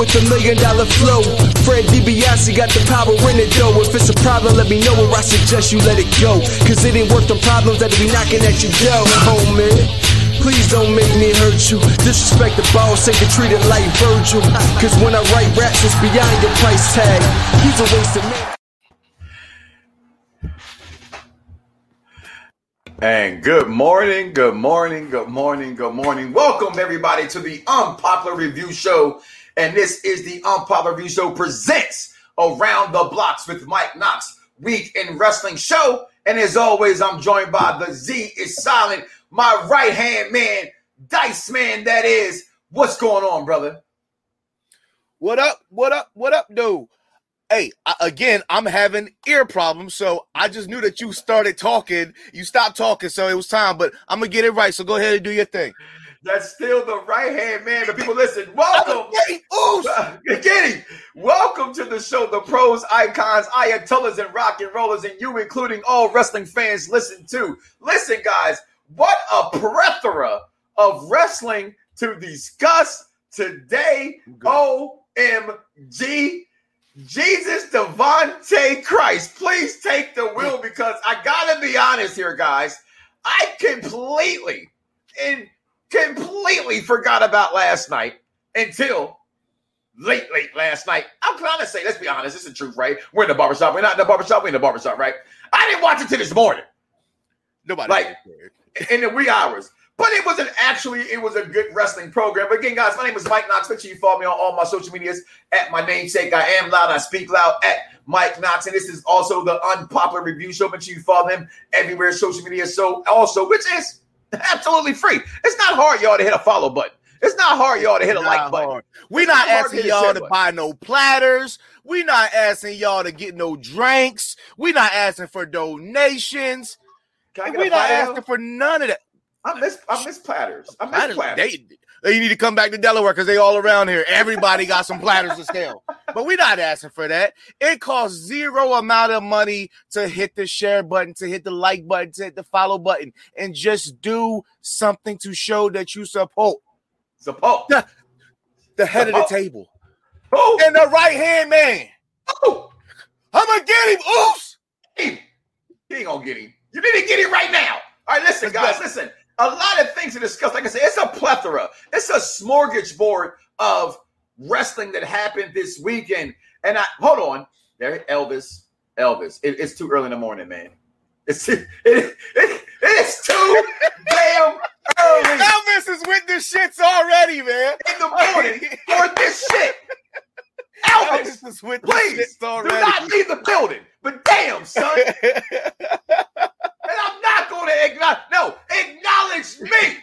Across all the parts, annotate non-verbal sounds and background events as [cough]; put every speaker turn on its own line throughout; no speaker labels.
with a million dollar flow. Ted DiBiase got the power in it though. If it's a problem, let me know or I suggest you let it go. Cause it ain't worth the problems that be knocking at your door, homie. Please don't make me hurt you. Disrespect the boss, ain't it like Virgil. Cause when I write raps, it's beyond your price tag. He's a waste of man.
And good morning, good morning, good morning, good morning. Welcome everybody to the Unpopular Review Show. And this is the Unpopular Review Show presents Around the Bloxxx with Mike Knoxxx Week in Wrestling Show. And as always, I'm joined by the Z is silent, my right hand man, Dice Man, that is. What's going on, brother?
What up? What up? What up, dude? Hey, again, I'm having ear problems, so I just knew that you started talking. You stopped talking, so it was time. But I'm gonna get it right. So go ahead and do your thing.
That's still the right hand man. The people listen. Welcome, Getty. [laughs] Welcome to the show. The pros, icons, ayatollahs, and rock and rollers, and you, including all wrestling fans, listen to. Listen, guys. What a plethora of wrestling to discuss today. OMG. Jesus Devontae Christ, please take the wheel because I gotta be honest here, guys. I completely and completely forgot about last night until late, late last night. I'm trying to say, let's be honest, this is the truth, right? We're in the barbershop. We're not in the barbershop, we're in the barbershop, right? I didn't watch it till this morning.
Nobody
Like, in the wee hours. But it was an actually, it was a good wrestling program. But again, guys, my name is Mike Knoxxx. Make sure you follow me on all my social medias at my namesake. I am loud. I speak loud at Mike Knoxxx. And this is also the unpopular review show. Make sure you follow him everywhere, social media. So also, which is [laughs] absolutely free. It's not hard, y'all, to hit a follow button. It's not hard, y'all, to hit a like button.
We're not
hard
asking y'all to
button.
buy no platters. We're not asking y'all to get no drinks. We're not asking for donations.
Can I get
We're not
platter?
asking for none of that.
I miss I miss platters. I miss
Platters,
platters.
They, they need to come back to Delaware because they all around here. Everybody got some platters to scale. But we're not asking for that. It costs zero amount of money to hit the share button, to hit the like button, to hit the follow button, and just do something to show that you support
Support.
the head of the table
Who?
and the right hand man.
Who?
I'm gonna get him. Oops.
He ain't gonna get him. You need to get him right now. All right, listen, guys, listen. A lot of things to discuss. Like I said, it's a plethora. It's a smorgasbord of wrestling that happened this weekend. And I hold on, there, Elvis, Elvis. It- it's too early in the morning, man. It's it, [laughs] it, it- it's too damn early
Elvis is with the shits already, man.
in the morning for this shit. Elvis,
Elvis is with the
please do not leave the building. But damn, son. [laughs] And I'm not going to acknowledge. No, acknowledge me.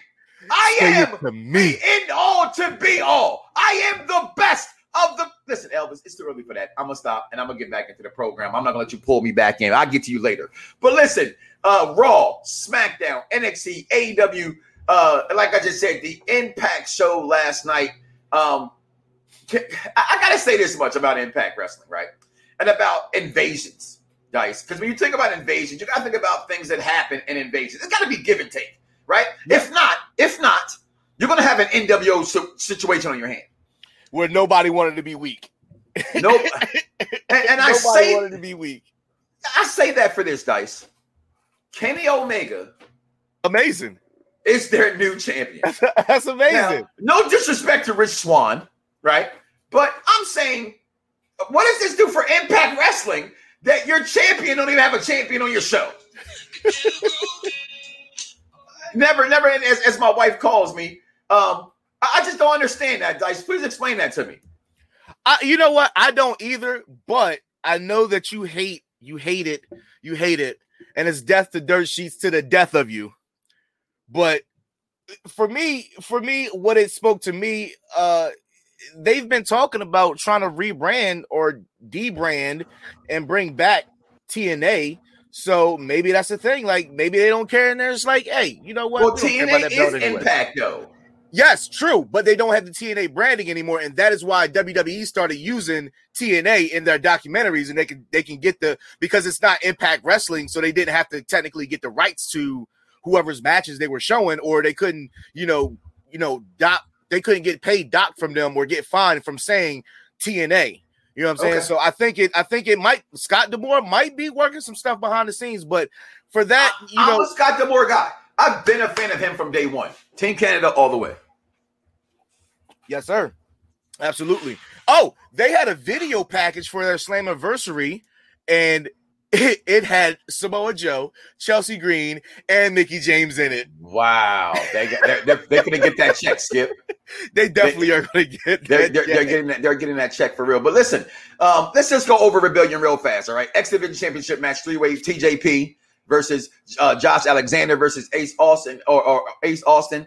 I
Say
am
to
the
me.
end all to be all. I am the best of the. Listen, Elvis, it's too early for that. I'm gonna stop and I'm gonna get back into the program. I'm not gonna let you pull me back in. I'll get to you later. But listen, uh, Raw, SmackDown, NXT, AEW. Uh, like I just said, the Impact show last night. Um, I, I gotta say this much about Impact Wrestling, right? And about invasions, guys. Because when you think about invasions, you gotta think about things that happen in invasions. It's gotta be give and take, right? If not, if not, you're gonna have an NWO si- situation on your hand.
Where nobody wanted to be weak. [laughs]
Nope. [laughs] and, and I say
wanted to be weak.
I say that for this dice. Kenny Omega
Amazing.
is their new champion.
That's amazing.
Now, no disrespect to Rich Swann, right? But I'm saying, what does this do for Impact Wrestling that your champion don't even have a champion on your show? never, never. As, as my wife calls me, um, I, I just don't understand that. Dice, please explain that to me.
I, you know what? I don't either, but I know that you hate you hate it. You hate it. And it's death to dirt sheets to the death of you. But for me, for me, what it spoke to me, uh they've been talking about trying to rebrand or debrand and bring back TNA. So maybe that's the thing. Like maybe they don't care, and they're just like, hey, you know what?
Well,
We don't care about
TNA is
anyway.
Impact though.
Yes, true, but they don't have the TNA branding anymore, and that is why WWE started using TNA in their documentaries, and they can they can get the because it's not Impact Wrestling, so they didn't have to technically get the rights to whoever's matches they were showing, or they couldn't, you know, you know, doc they couldn't get paid doc from them or get fined from saying TNA. You know what I'm saying?
Okay.
So I think it I think it might Scott D'Amore might be working some stuff behind the scenes, but for that, you
I'm
know,
a Scott D'Amore guy. I've been a fan of him from day one. Team Canada all the way.
Yes, sir. Absolutely. Oh, they had a video package for their Slammiversary, and it, [laughs] it had Samoa Joe, Chelsea Green, and Mickie James in it.
Wow, they got, they're, they're, they're gonna get that check, Skip. [laughs]
They definitely are going to get
They're, they're, they're getting that. They're getting that check for real. But listen, um, let's just go over Rebellion real fast. All right, X Division Championship match, three way TJP versus uh, Josh Alexander versus Ace Austin or, or Ace Austin.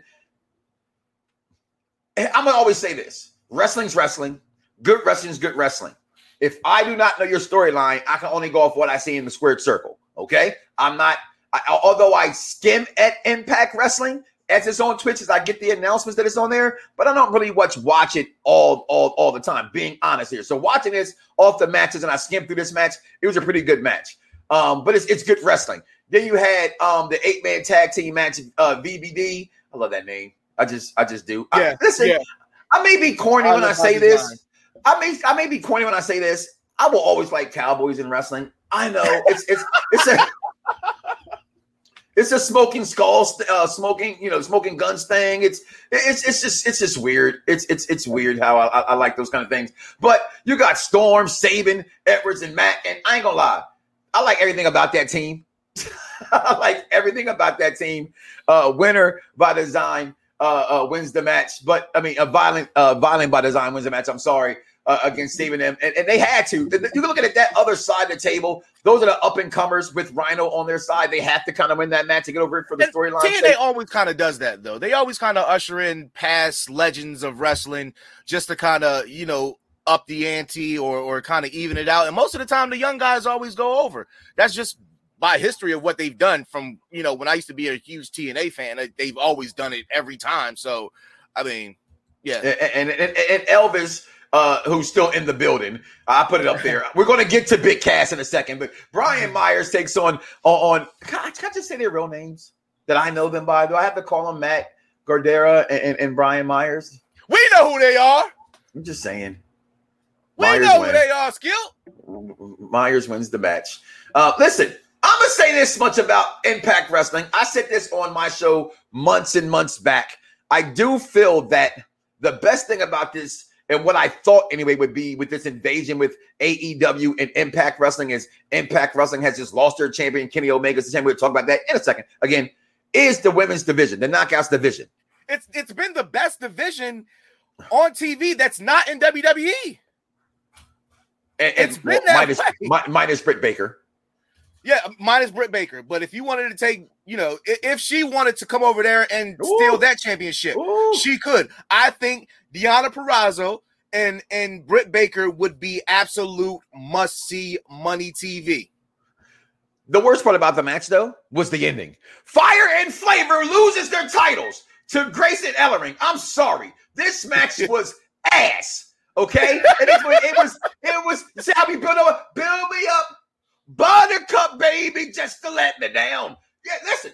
And I'm gonna always say this: wrestling's wrestling. Good wrestling's good wrestling. If I do not know your storyline, I can only go off what I see in the squared circle. Okay, I'm not. I, although I skim at Impact Wrestling as it's on Twitch, as I get the announcements that it's on there, but I don't really watch watch it all all all the time. Being honest here, so watching this off the matches and I skimmed through this match, it was a pretty good match. Um, but it's it's good wrestling. Then you had um the eight man tag team match, uh, VBD. I love that name. I just I just do. I-
Yeah,
listen,
yeah.
I may be corny
I
when I say this. I may I may be corny when I say this. I will always like cowboys in wrestling. I know it's it's it's a it's a smoking skulls, uh, smoking you know smoking guns thing. It's it's it's just it's just weird. It's it's it's weird how I, I, I like those kind of things. But you got Storm, Sabin, Edwards, and Matt, and I ain't gonna lie, I like everything about that team. [laughs] I like everything about that team. Uh, winner by design uh, uh, wins the match, but I mean, a violent, uh, violent by design wins the match. I'm sorry uh, against and them, and, and they had to. You can look at it that other side of the table. Those are the up and comers with Rhino on their side. They have to kind of win that match to get over it for the storyline.
TNA
sake.
always kind of does that though. They always kind of usher in past legends of wrestling just to kind of you know up the ante or or kind of even it out. And most of the time, the young guys always go over. That's just by history of what they've done. From you know when I used to be a huge TNA fan, they- they've always done it every time. So I mean, yeah,
and, and, and Elvis, uh, who's still in the building. I put it up there. [laughs] We're going to get to Big Cass in a second, but Brian Myers takes on on. on can, I, can I just say their real names that I know them by? Do I have to call them Matt Cardona and, and, and Brian Myers?
we know who they are.
I'm just saying.
We
Myers
know who they are. Skill.
Myers wins the match. Uh, listen, I'm gonna say this much about Impact Wrestling. I said this on my show months and months back. I do feel that the best thing about this, and what I thought anyway, would be with this invasion with AEW and Impact Wrestling is Impact Wrestling has just lost their champion Kenny Omega's the champion. We'll talk about that in a second. Again, is the women's division, the Knockouts division.
It's it's been the best division on TV that's not in. WWE.
And, and
It's been that
minus, mi- minus Britt Baker.
Yeah, minus Britt Baker. But if you wanted to take, you know, if she wanted to come over there and
Ooh.
steal that championship,
Ooh.
she could. I think Deonna Purrazzo and and Britt Baker would be absolute must see money TV.
The worst part about the match, though, was the ending. Fire and Flavor loses their titles to Grace and Ellering. I'm sorry. This match [laughs] was ass. Okay? And it, was- it was, it was, see how we build up, build me up, buttercup, baby, just to let me down. Yeah, listen,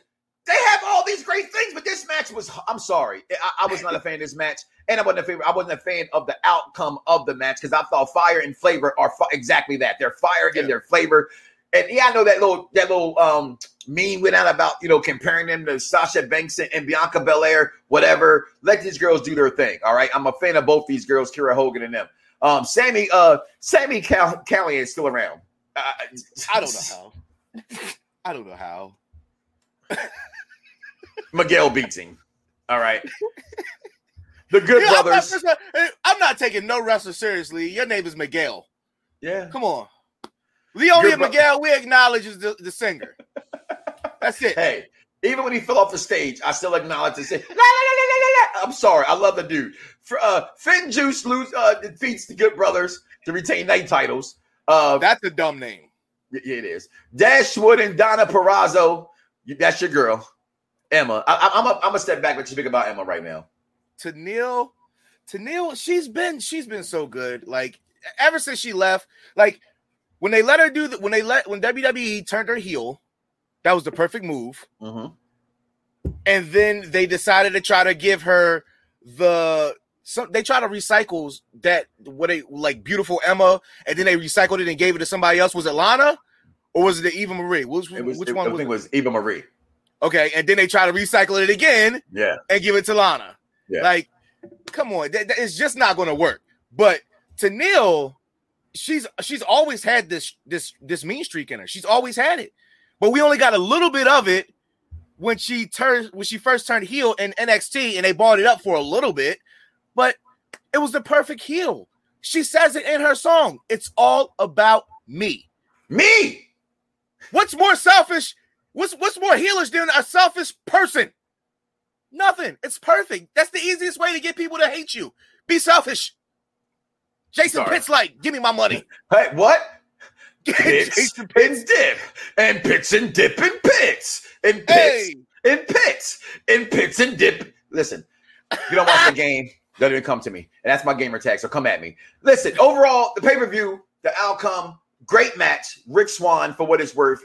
they have all these great things, but this match was, I'm sorry. I, I was not a fan of this match. And I wasn't a fan, I wasn't a fan of the outcome of the match because I thought fire and flavor are fi- exactly that. They're fire
Yeah.
and they're flavor. And yeah, I know that little that little um meme went out about you know comparing them to Sasha Banks and, and Bianca Belair, whatever. Let these girls do their thing. All right, I'm a fan of both these girls, Kiera Hogan and them. Um, Sammy, uh, Sammy Cal- is still around. Uh, [laughs]
I don't know how. I don't know how. [laughs]
Miguel beats him. All right. [laughs] The Good
Yeah, I'm, not,
Brothers.
I'm not taking no wrestler seriously. Your name is Miguel.
Yeah.
Come on.
Good bro-
Miguel, we acknowledge is the, the singer. That's it.
Hey, even when he fell off the stage, I still acknowledge and say, la, la, la, la, la, la. I'm sorry. I love the dude. For, uh, FinJuice lose, uh, defeats the Good Brothers to retain night titles. Uh,
That's a dumb name.
Yeah, it is. Dashwood and Deonna Purrazzo. That's your girl, Emma. I, I'm a, I'm a step back. What you think about Emma right now?
Tenille, Tenille, she's been she's been so good. Like ever since she left, like when they let her do that, when they let when WWE turned her heel, that was the perfect move.
Mhm.
And then they decided to try to give her the some they try to recycle that what they like beautiful Emma, and then they recycled it and gave it to somebody else. Was it Lana? Or was it the Eva Marie? Which,
was.
which
it-
one
I
was
think
it
was Eva Marie.
Okay, and then they try to recycle it again
Yeah.
and give it to Lana.
Yeah.
Like, come on, that, that- it's just not going to work. But Tenille, she's she's always had this this this mean streak in her. She's always had it, but we only got a little bit of it when she turned when she first turned heel in NXT, and they bought it up for a little bit. But it was the perfect heel. She says it in her song. It's all about me.
Me.
What's more selfish? What's what's more heelish than a selfish person? Nothing. It's perfect. That's the easiest way to get people to hate you. Be selfish. Jason
Sorry.
Pitts like, give me my money. [laughs]
Hey, what? Pits [laughs]
Jason
and dip and pits and dip and pits and pits
Hey,
and pits and pits and dip. Listen, you don't watch the [laughs] game, don't even come to me. And that's my gamer tag. So come at me. Listen, overall, the pay per view, the outcome, great match. Rick Swann, for what it's worth.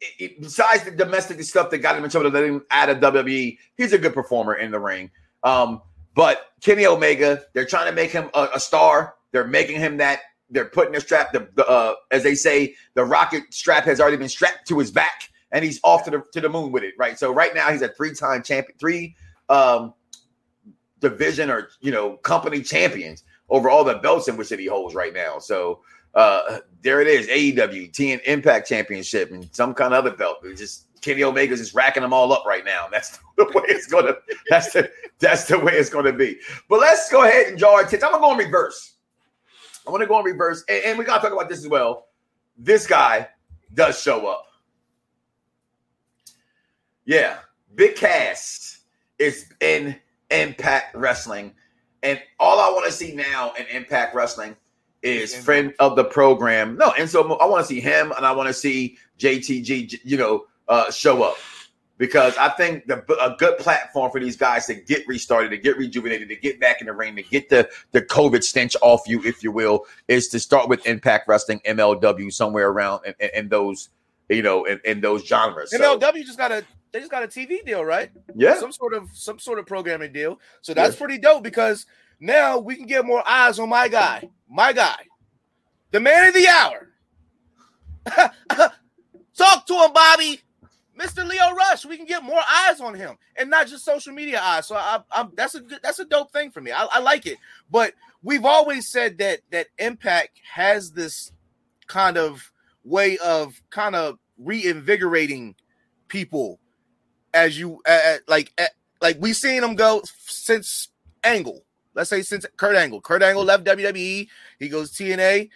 It- besides the domestic stuff that got him in trouble, that him out of WWE, he's a good performer in the ring. Um, but Kenny Omega, they're trying to make him a, a star. They're making him that. They're putting the strap, the, the uh, as they say, the rocket strap has already been strapped to his back, and he's off to the to the moon with it. Right. So right now he's a three time champion, three um, division or you know company champions over all the belts in which that he holds right now. So uh, there it is, AEW TN Impact Championship and some kind of other belt. It's just Kenny Omega's just racking them all up right now. That's [laughs] the way it's gonna. That's the that's the way it's gonna be. But let's go ahead and draw our attention. I'm gonna go in reverse. I want to go in reverse, and, and we gotta talk about this as well. This guy does show up. Yeah, Big Cass is in Impact Wrestling, and all I want to see now in Impact Wrestling is friend of the program. No, and so I want to see him, and I want to see JTG, you know, uh, show up because I think the a good platform for these guys to get restarted, to get rejuvenated, to get back in the ring, to get the the COVID stench off you, if you will, is to start with Impact Wrestling, MLW, somewhere around and, in, in those, you know, in, in those genres. So,
MLW just got a they just got a TV deal, right?
yeah,
Some sort of some sort of programming deal. So that's pretty dope because now we can get more eyes on my guy, my guy, the man of the hour. [laughs] Talk to him, Bobby. Mr. Lio Rush, we can get more eyes on him, and not just social media eyes. So I, I'm that's a good, that's a dope thing for me. I, I like it. But we've always said that that Impact has this kind of way of kind of reinvigorating people as you uh, like uh, like we seen them go since Angle. Let's say since Kurt Angle. Kurt Angle left WWE. He goes TNA.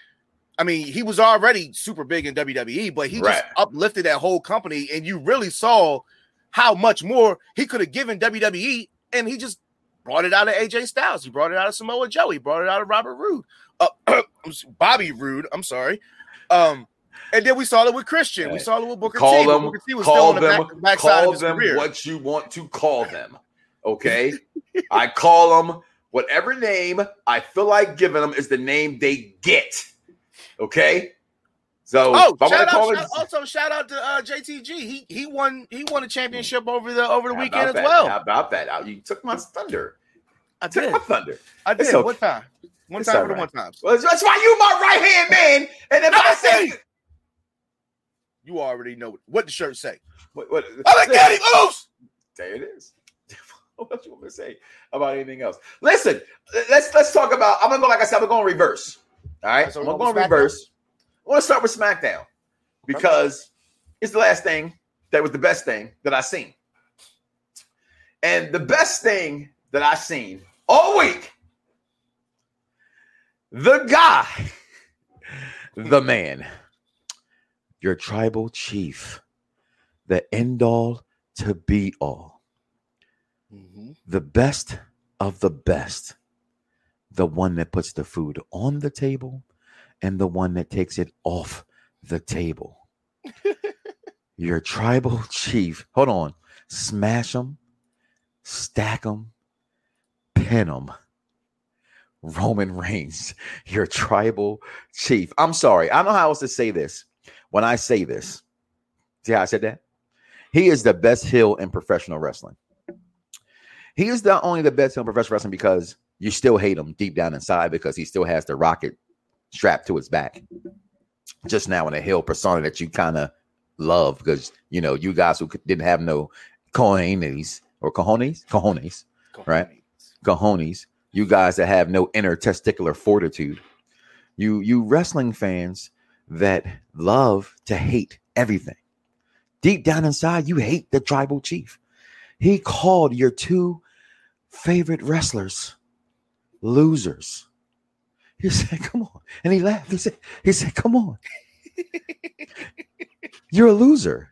I mean, he was already super big in WWE, but he
Right.
just uplifted that whole company, and you really saw how much more he could have given WWE, and he just brought it out of AJ Styles. He brought it out of Samoa Joe. He brought it out of Robert Roode, uh, [clears throat] Bobby Roode. I'm sorry. Um, and then we saw it with Christian. We saw it with Booker T.
call
but
them,
Booker T was still
call
on the
them,
back, backside
call
of his
them
career.
what you want to call them. Okay, I call them whatever name I feel like giving them is the name they get. Okay, so
Oh,
if I wanna
shout
call
out,
it-
shout, also shout out to uh, JTG. He he won he won a championship over the over the
How
weekend as
that?
well.
How about that? Uh, You took my thunder.
I
Took
did.
my thunder.
I did.
okay.
One time. One
It's
time for the one times.
Well, that's why you my right hand man. And if I say,
You already know what the shirt say.
what, what,
I like Daddy Moose.
There it is. [laughs] what else you want me to say about anything else? Listen, let's let's talk about. I'm gonna go like I said. I'm gonna go reverse. All right,
So
I'm
we're
gonna go in
going with
reverse. I want to start with SmackDown because it's the last thing that was the best thing that I seen, and the best thing that I seen all week. The guy, [laughs] the man, your tribal chief, the end all to be all the best of the best, the one that puts the food on the table and the one that takes it off the table. [laughs] Your tribal chief, hold on, smash them, stack them, Venom. Roman Reigns, your tribal chief. I'm sorry. I don't know how else to say this when I say this. See how I said that? He is the best heel in professional wrestling. He is not only the best in professional wrestling because you still hate him deep down inside because he still has the rocket strapped to his back. Just now in a heel persona that you kind of love because you know you guys who didn't have no cojones or cojones, cojones, right? Cojones you guys that have no inner testicular fortitude, you you wrestling fans that love to hate everything. Deep down inside, you hate the tribal chief. He called your two favorite wrestlers losers. He said, "Come on," and he laughed. He said, "He said, come on, you're a loser.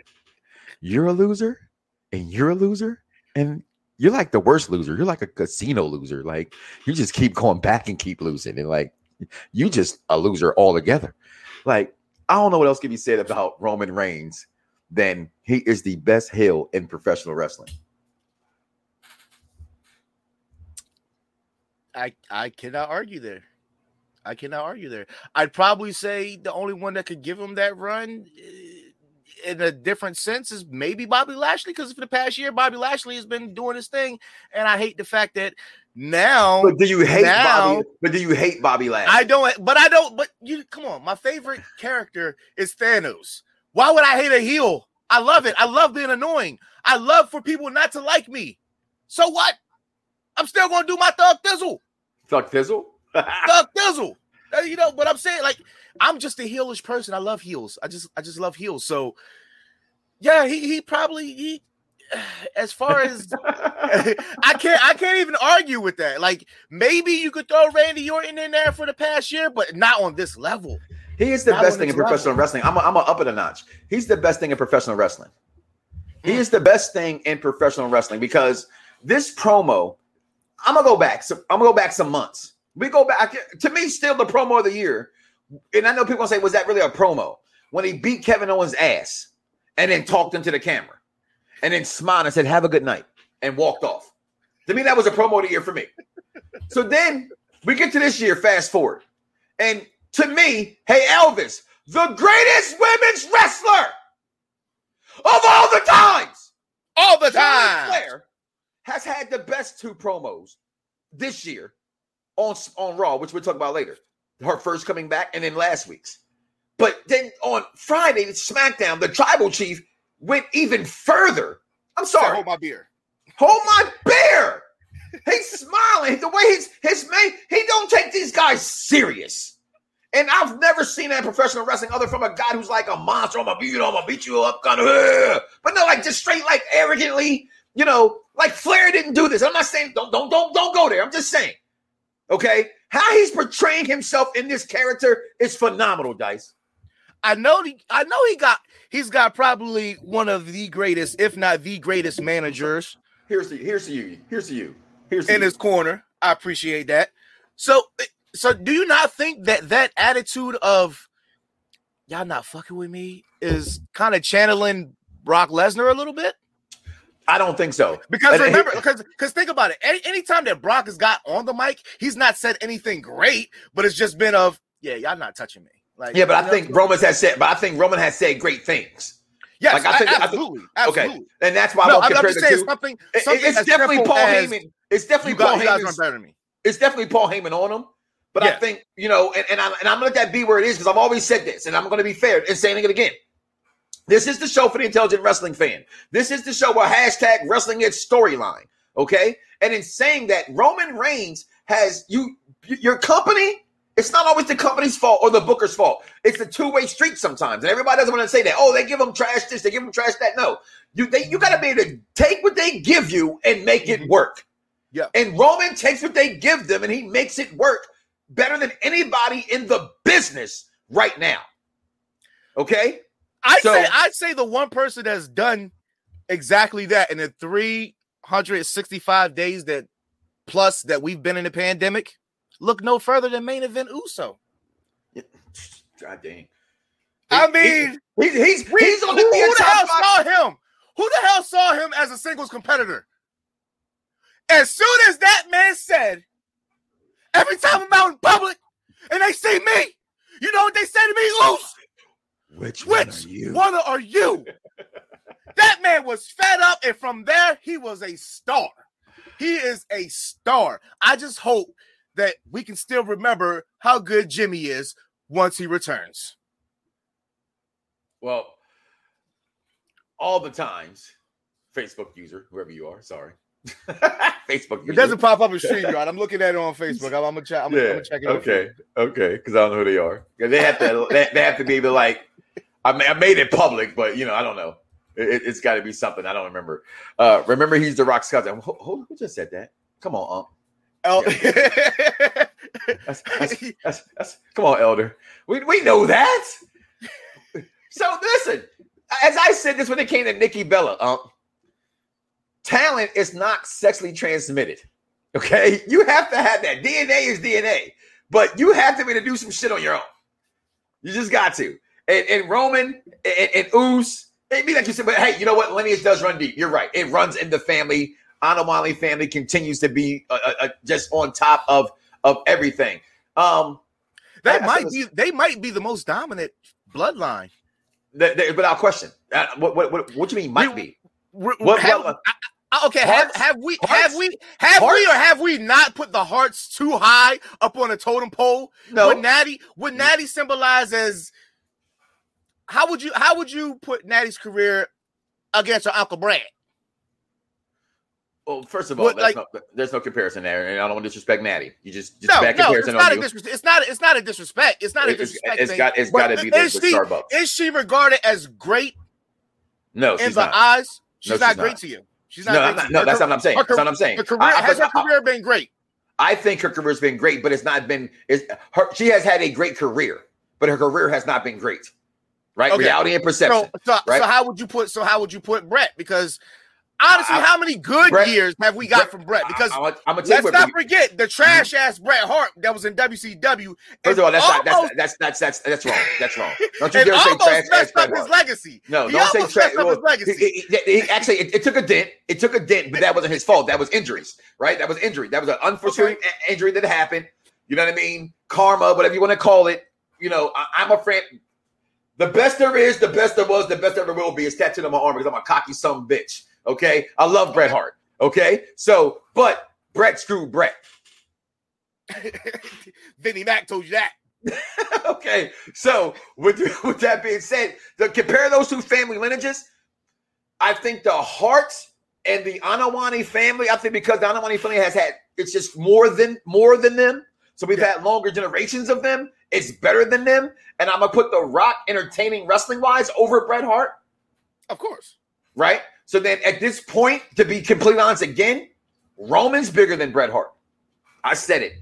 You're a loser, and you're a loser, and you're like the worst loser. You're like a casino loser. Like you just keep going back and keep losing. And like you just a loser altogether. Like, I don't know what else can be said about Roman Reigns than he is the best heel in professional wrestling.
I I cannot argue there. I cannot argue there. I'd probably say the only one that could give him that run eh, in a different sense is maybe Bobby Lashley because for the past year Bobby Lashley has been doing his thing, and I hate the fact that now.
But do you hate now, Bobby? But do you hate Bobby Lashley?
I don't. But I don't. But you come on. My favorite character is Thanos. Why would I hate a heel? I love it. I love being annoying. I love for people not to like me. So what? I'm still gonna do my thug thizzle.
Thug thizzle. [laughs]
thug thizzle. Uh, you know, but I'm saying like I'm just a heelish person. I love heels. I just I just love heels. So yeah, he he probably he [sighs] as far as [laughs] [laughs] I can't I can't even argue with that. Like maybe you could throw Randy Orton in there for the past year, but not on this level.
He is the not best thing in professional level. wrestling. I'm a, I'm a up it a notch. He's the best thing in professional wrestling. He mm. is the best thing in professional wrestling because this promo, I'm gonna go back. So I'm gonna go back some months. We go back to me, still the promo of the year. And I know people say, was that really a promo? When he beat Kevin Owens' ass and then talked into the camera and then smiled and said, Have a good night and walked off. To me, that was a promo of the year for me. so then we get to this year, fast forward. And to me, hey, Elvis, the greatest women's wrestler of all the times,
all the time,
Flair has had the best two promos this year on, on Raw, which we'll talk about later. Her first coming back, and then last week's. But then on Friday, SmackDown, the tribal chief went even further. I'm sorry.
Hold my beer.
Hold my beer. he's smiling. The way he's his man, he don't take these guys serious. And I've never seen that in professional wrestling other from a guy who's like a monster. I'm gonna beat you, I'm gonna beat you up, kind of. [laughs] But no, like just straight, like arrogantly, you know, like Flair didn't do this. I'm not saying don't don't don't don't go there. I'm just saying, okay, how he's portraying himself in this character is phenomenal, Dice.
I know he, I know he got he's got probably one of the greatest, if not the greatest managers.
Here's the here's to you. Here's to you. Here's
in
you.
his corner. I appreciate that. So so do you not think that that attitude of y'all not fucking with me is kind of channeling Brock Lesnar a little bit?
I don't think so.
Because remember, because because think about it. Any anytime that Brock has got on the mic, he's not said anything great, but it's just been of yeah, y'all not touching me.
Like, yeah, but I think Roman has said, but I think Roman has said great things.
Yes, like, I think, absolutely, I think,
absolutely. Okay, and that's why no, I am compare the two.
Something, something
it's definitely Paul Heyman. It's definitely Paul Heyman.
better than me.
It's definitely Paul Heyman on him. But yeah. I think you know, and, and I'm and I'm gonna let that be where it is because I've always said this, and I'm gonna be fair and saying it again. This is the show for the intelligent wrestling fan. This is the show where hashtag wrestling is storyline. Okay, and in saying that, Roman Reigns has you your company it's not always the company's fault or the booker's fault. It's a two-way street sometimes. And everybody doesn't want to say that. Oh, they give them trash this, they give them trash that. No. You they you gotta be able to take what they give you and make it mm-hmm. work.
Yeah.
And Roman takes what they give them and he makes it work better than anybody in the business right now. Okay?
I so, say I'd say the one person that's done exactly that in the 365 days that plus that we've been in the pandemic look no further than main event Uso. [sniffs]
God dang.
I mean,
he, he's he's, he's on the,
who, who the hell five. saw him? Who the hell saw him as a singles competitor? as soon as that man said, every time I'm out in public and they see me, you know what they say to me, Loose?
Which,
Which one are you? [laughs] that man was fed up, and from there, he was a star. He is a star. I just hope that we can still remember how good Jimmy is once he returns.
Well, all the times, Facebook user, whoever you are, sorry. [laughs] Facebook user.
It doesn't pop up in StreamYard. [laughs] I'm looking at it on Facebook. I'm, I'm gonna check. I'm,
yeah.
I'm gonna check it. out.
Okay. Okay. Because I don't know who they are. They have to. they, they have to be able to like. I, ma- I made it public, but you know, I don't know. It, has got to be something I don't remember. Uh, remember, he's the Rock's cousin. Who, who, who just said that? Come on, Ump.
El-
That's, that's, [laughs] that's, that's, come on, Elder. We, we know that. So listen, as I said this when it came to Nikki Bella, um, talent is not sexually transmitted. Okay, you have to have that. DNA is DNA, but you have to be able to do some shit on your own. You just got to. And, and Roman and, and Oos, it be like you said, but hey, you know what? Lineage does run deep. You're right. It runs in the family. Anoa'i family continues to be uh, uh, uh, just on top of of everything. Um,
they
I- I
might
said
be. They might be the most dominant bloodline.
th- th- without question. Uh, what, what what what you mean might
We-
be?
What,
What-
have,
what-
I- I- okay, have,
Hearts?
have we
Hearts?
have we have we or have we not put the hearts too high up on a totem pole?
No.
Would Natty would Natty symbolize as how would you how would you put Natty's career against her Uncle Brad?
Well, first of all,
What, like-
no, there's no comparison there, and I don't want to disrespect Natty. You just just
No, no, it's not a disrespect. It's not. It's not a disrespect. It's not a disrespect.
it's
thing.
got- it's
But
gotta be the-
is
the
she-
Starbucks.
Is she regarded as great
No,
in
she's
the
not.
eyes? She's
No,
not
she's
great to you. She's not. Great
not- no, that's not what I'm saying.
her
That's not what I'm saying.
Her career
I- I-
has her
I-
career been great?
I think her career's been great, but it's not been. It's her. She has had a great career, but her career has not been great. Right,
Okay.
reality and perception.
So, so,
right?
so how would you put? So how would you put Bret? Because honestly,
I-
how many good
Bret-
years have we got
Bret-
from Bret? Because
I, gonna
let's not forget the mm-hmm. trash ass Bret Hart that was in WCW.
First of all, that's not, that's, that's that's that's that's wrong. That's wrong. [laughs] Don't you dare say trash ass
messed
Bret
up his
Hart.
legacy.
No,
He
don't say
almost
trash.
messed up his legacy.
He, he- he- actually, it, it took a dent. It took a dent, but that wasn't his fault. That was injuries, right? That was injury. That was an unforeseen a- injury that happened. You know what I mean? Karma, whatever you want to call it. You know, I, I'm a friend. The best there is, the best there was, the best there ever will be is tattooed on my arm because I'm a cocky son bitch. Okay, I love Bret Hart. Okay, so but Bret screwed Bret. [laughs]
Vinnie Mac told you that. [laughs]
okay, so with, with that being said, to compare those two family lineages, I think the Harts and the Anoa'i family, I think because the Anoa'i family has had it's just more than more than them. So we've had longer generations of them. It's better than them. And I'm gonna put the rock entertaining wrestling wise over Bret Hart,
Of course.
right? So then at this point, to be completely honest again, Roman's bigger than Bret Hart. I said it.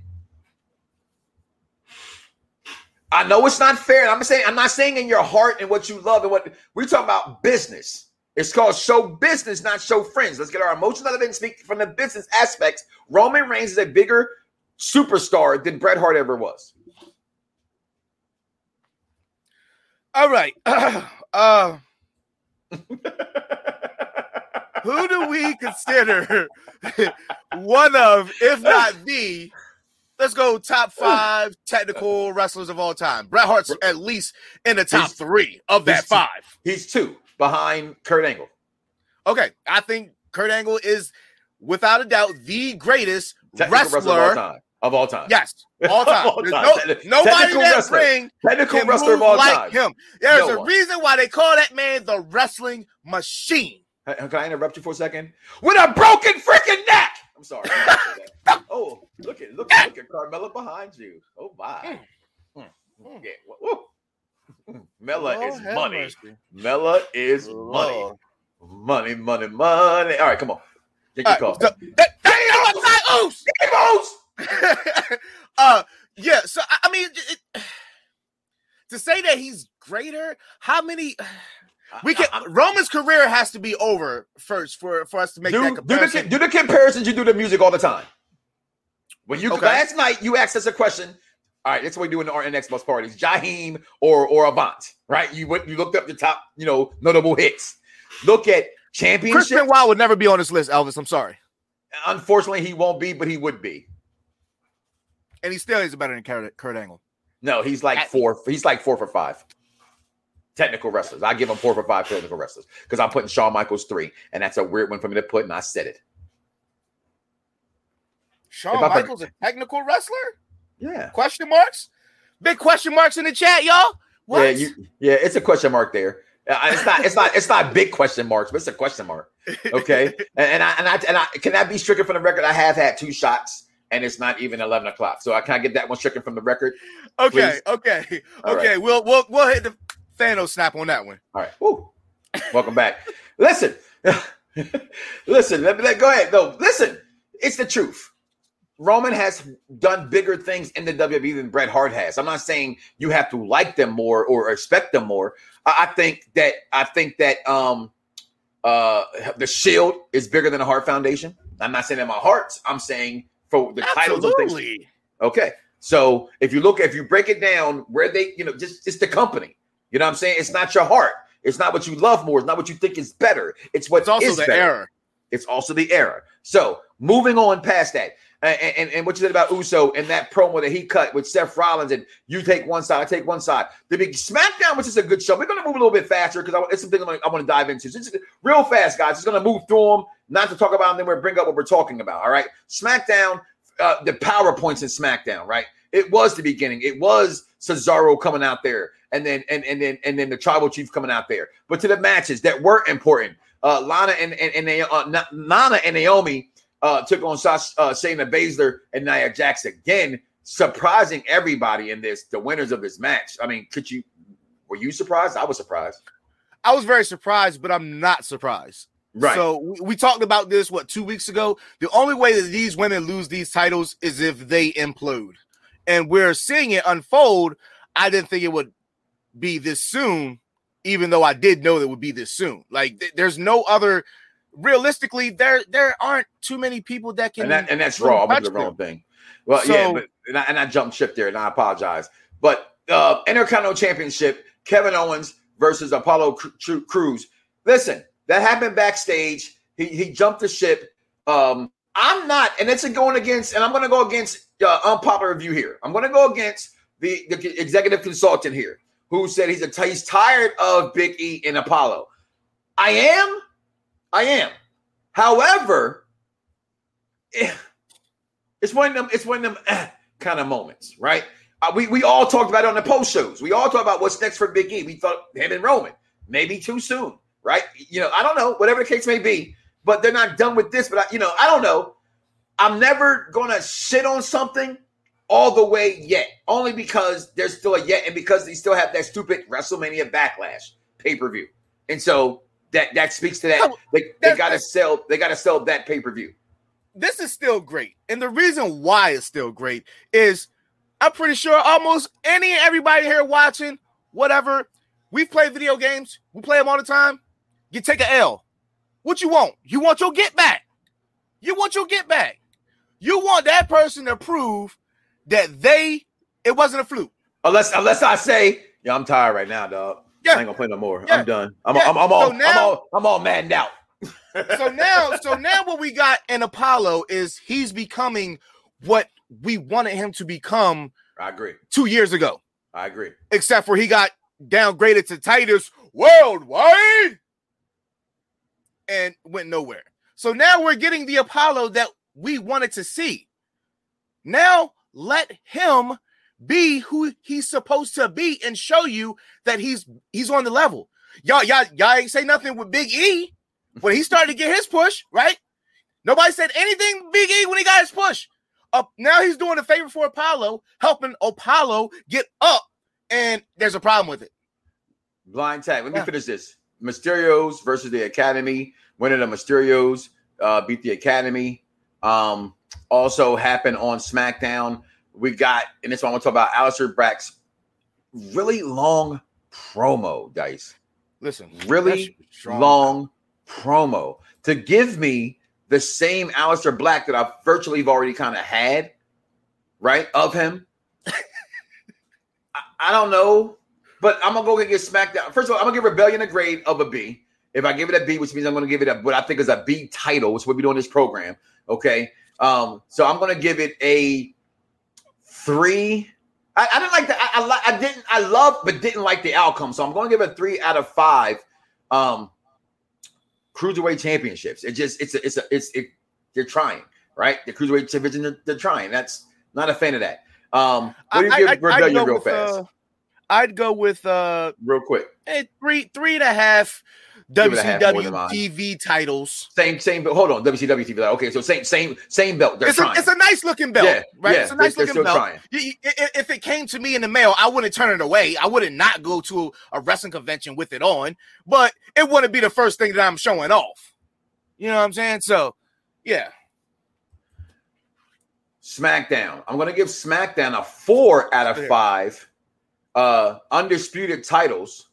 I know it's not fair. I'm saying I'm not saying in your heart and what you love and what we're talking about business. It's called show business, not show friends. Let's get our emotions out of it and speak from the business aspects. Roman Reigns is a bigger superstar than Bret Hart ever was.
All right. [clears throat] uh, who do we consider [laughs] one of, if not the, let's go top five technical wrestlers of all time? Bret Hart's at least in the top
He's-
three of that five.
He's two behind Kurt Angle.
Okay, I think Kurt Angle is without a doubt the greatest
Technical
wrestler.
wrestler of [laughs] all time. Of all time.
Yes, all time.
All time.
no- nobody in
technical
that
wrestler.
ring
Technical wrestler of all
like
time.
him. There's
No
a
one.
reason why they call that man the wrestling machine.
Can I interrupt you for a second? With a broken freaking neck. I'm sorry. I didn't say that. [laughs] oh, look at look at look at Carmella behind you. Oh my. Mm, mm, Yeah. woo, woo. Mella
Lord
is money.
mercy.
Mella is money.
Lord.
Money, money, money. All right, come on. Get your call.
right, so- that- that- that- Oos! [laughs] Uh yeah so i, I mean it, [sighs] to say that he's greater how many [sighs] we can
I- I-
roman's career has to be over first for for us to make that
do, do, the, do the comparisons you do to music all the time. When you
Okay.
last night you asked us a question. All right, that's what we do in the RNX bus parties. Jaheim or or Avant, right? You went you looked up the top, you know, notable hits. Look at
chris
championship.
benoit would never be on this list elvis i'm sorry
Unfortunately, he won't be, but he would be.
And he still is better than Kurt, Kurt Angle.
No, he's like four. He's like four for five. Technical wrestlers. I give him four for five technical wrestlers because I'm putting Shawn Michaels three, and that's a weird one for me to put, and I said it.
Shawn Michaels, a technical wrestler?
Yeah.
Question marks? Big question marks in the chat, y'all. What?
Yeah, you, yeah, it's a question mark there. Uh, it's not. It's not. It's not big question marks, but it's a question mark. Okay, [laughs] and, and I and I and I can that be stricken from the record? I have had two shots, and it's not even eleven o'clock. So I can I get that one stricken from the record?
Okay, please? okay, All okay. Right. We'll we'll we'll hit the Thanos snap on that one.
All right. Woo. Welcome back. [laughs] listen, [laughs] listen. Let me let, go ahead. No, listen. It's the truth. Roman has done bigger things in the WWE than Bret Hart has. I'm not saying you have to like them more or respect them more. I, I think that I think that um uh the Shield is bigger than the Hart Foundation. I'm not saying that my heart. I'm saying for the Absolutely. titles of things. Okay. So if you look, if you break it down, where they, you know, just it's the company. You know what I'm saying? It's not your heart. It's not what you love more. It's not what you think is better. It's what it's also the better. error. It's also the error. So moving on past that, and, and, and, what you said about Uso and that promo that he cut with Seth Rollins, and you take one side, I take one side. The big SmackDown, which is a good show. We're going to move a little bit faster because it's something I want to dive into. Real fast, guys. It's going to move through them, not to talk about them, then we'll bring up what we're talking about. All right. SmackDown, uh, the PowerPoints in SmackDown, right? It was the beginning. It was Cesaro coming out there, and then and and then and then the tribal chief coming out there. But to the matches that were important, uh, Lana and and, and uh, Nana and Naomi uh, took on Sasha, uh, Shayna Baszler and Nia Jax again, surprising everybody in this, the winners of this match. I mean, could you, were you surprised? I was surprised.
I was very surprised, but I'm not surprised. Right. So we, we talked about this, what, two weeks ago? The only way that these women lose these titles is if they implode. And we're seeing it unfold. I didn't think it would be this soon, even though I did know that it would be this soon. Like, th- there's no other realistically, there there aren't too many people that can.
And, that, and that's raw. I'm the wrong thing. Well, so, yeah, but and I, and I, jumped ship there, and I apologize. But uh, Intercontinental Championship: Kevin Owens versus Apollo Crews. Listen, that happened backstage. He he jumped the ship. Um, I'm not, and it's going against, and I'm going to go against uh, unpopular view here. I'm going to go against the, the executive consultant here, who said he's a he's tired of Big E and Apollo. I am I am. However, eh, it's one of them. It's one of them eh, kind of moments, right? Uh, we we all talked about it on the post shows. We all talked about what's next for Big E. We thought him and Roman maybe too soon, right? You know, I don't know. Whatever the case may be, but they're not done with this. But I, you know, I don't know. I'm never gonna sit on something all the way yet, only because there's still a yet, and because they still have that stupid WrestleMania backlash pay per view, and so that that speaks to that. they, they got to sell. They got to sell that pay per view.
This is still great, and the reason why it's still great is I'm pretty sure almost any everybody here watching, whatever, we've played video games. We play them all the time. You take a L. What you want? You want your get back. You want your get back. You want that person to prove that they it wasn't a fluke.
Unless unless I say, yeah, I'm tired right now, dog. Yeah. I ain't gonna play no more. Yeah. I'm done. I'm, yeah. I'm, I'm, all, so now, I'm all I'm all maddened out. [laughs]
so now, so now what we got in Apollo is he's becoming what we wanted him to become.
I agree.
Two years ago.
I agree.
Except for he got downgraded to Titus worldwide and went nowhere. So now we're getting the Apollo that we wanted to see. Now let him be who he's supposed to be and show you that he's he's on the level. Y'all, y'all, y'all ain't say nothing with Big E when he started to get his push, right? Nobody said anything Big E when he got his push. Up now he's doing a favor for Apollo, helping Apollo get up, and there's a problem with it.
Blind tag. Let me yeah. finish this. Mysterios versus the Academy. Winning the Mysterios uh, beat the Academy. Um, also happened on SmackDown we got, and this one I want to talk about Aleister Black's really long promo, Dice.
Listen,
really long promo to give me the same Aleister Black that I've virtually already kind of had, right? Of him. I, I, don't know, but I'm gonna go and get SmackDown. First of all, I'm gonna give Rebellion a grade of a B. If I give it a B, which means I'm gonna give it a what I think is a B title, which is what we do in this program. Okay. Um, so I'm gonna give it a three. I, I didn't like the I, I, I didn't I love but didn't like the outcome. So I'm gonna give it a three out of five. Um cruiserweight championships. It just it's a, it's a, it's it, they're trying, right? The cruiserweight division they're, they're trying. That's not a fan of that. Um what do you
I-
give
I- I'd
Rebellion
go
real
with,
fast?
uh, I'd go with uh
real quick.
eh, three three and a half
Give it a half more than
WCW. TV titles.
Same, same, but hold on, WCW TV. Okay, so same, same, same belt. They're
It's a, it's a nice looking belt,
Yeah,
right?
yeah,
it's a nice
they're-
looking
they're
belt.
still
Y- y- i- If it came to me in the mail, I wouldn't turn it away. I wouldn't not go to a wrestling convention with it on, but it wouldn't be the first thing that I'm showing off. You know what I'm saying? So, yeah.
SmackDown. I'm gonna give SmackDown a four out of five uh undisputed titles.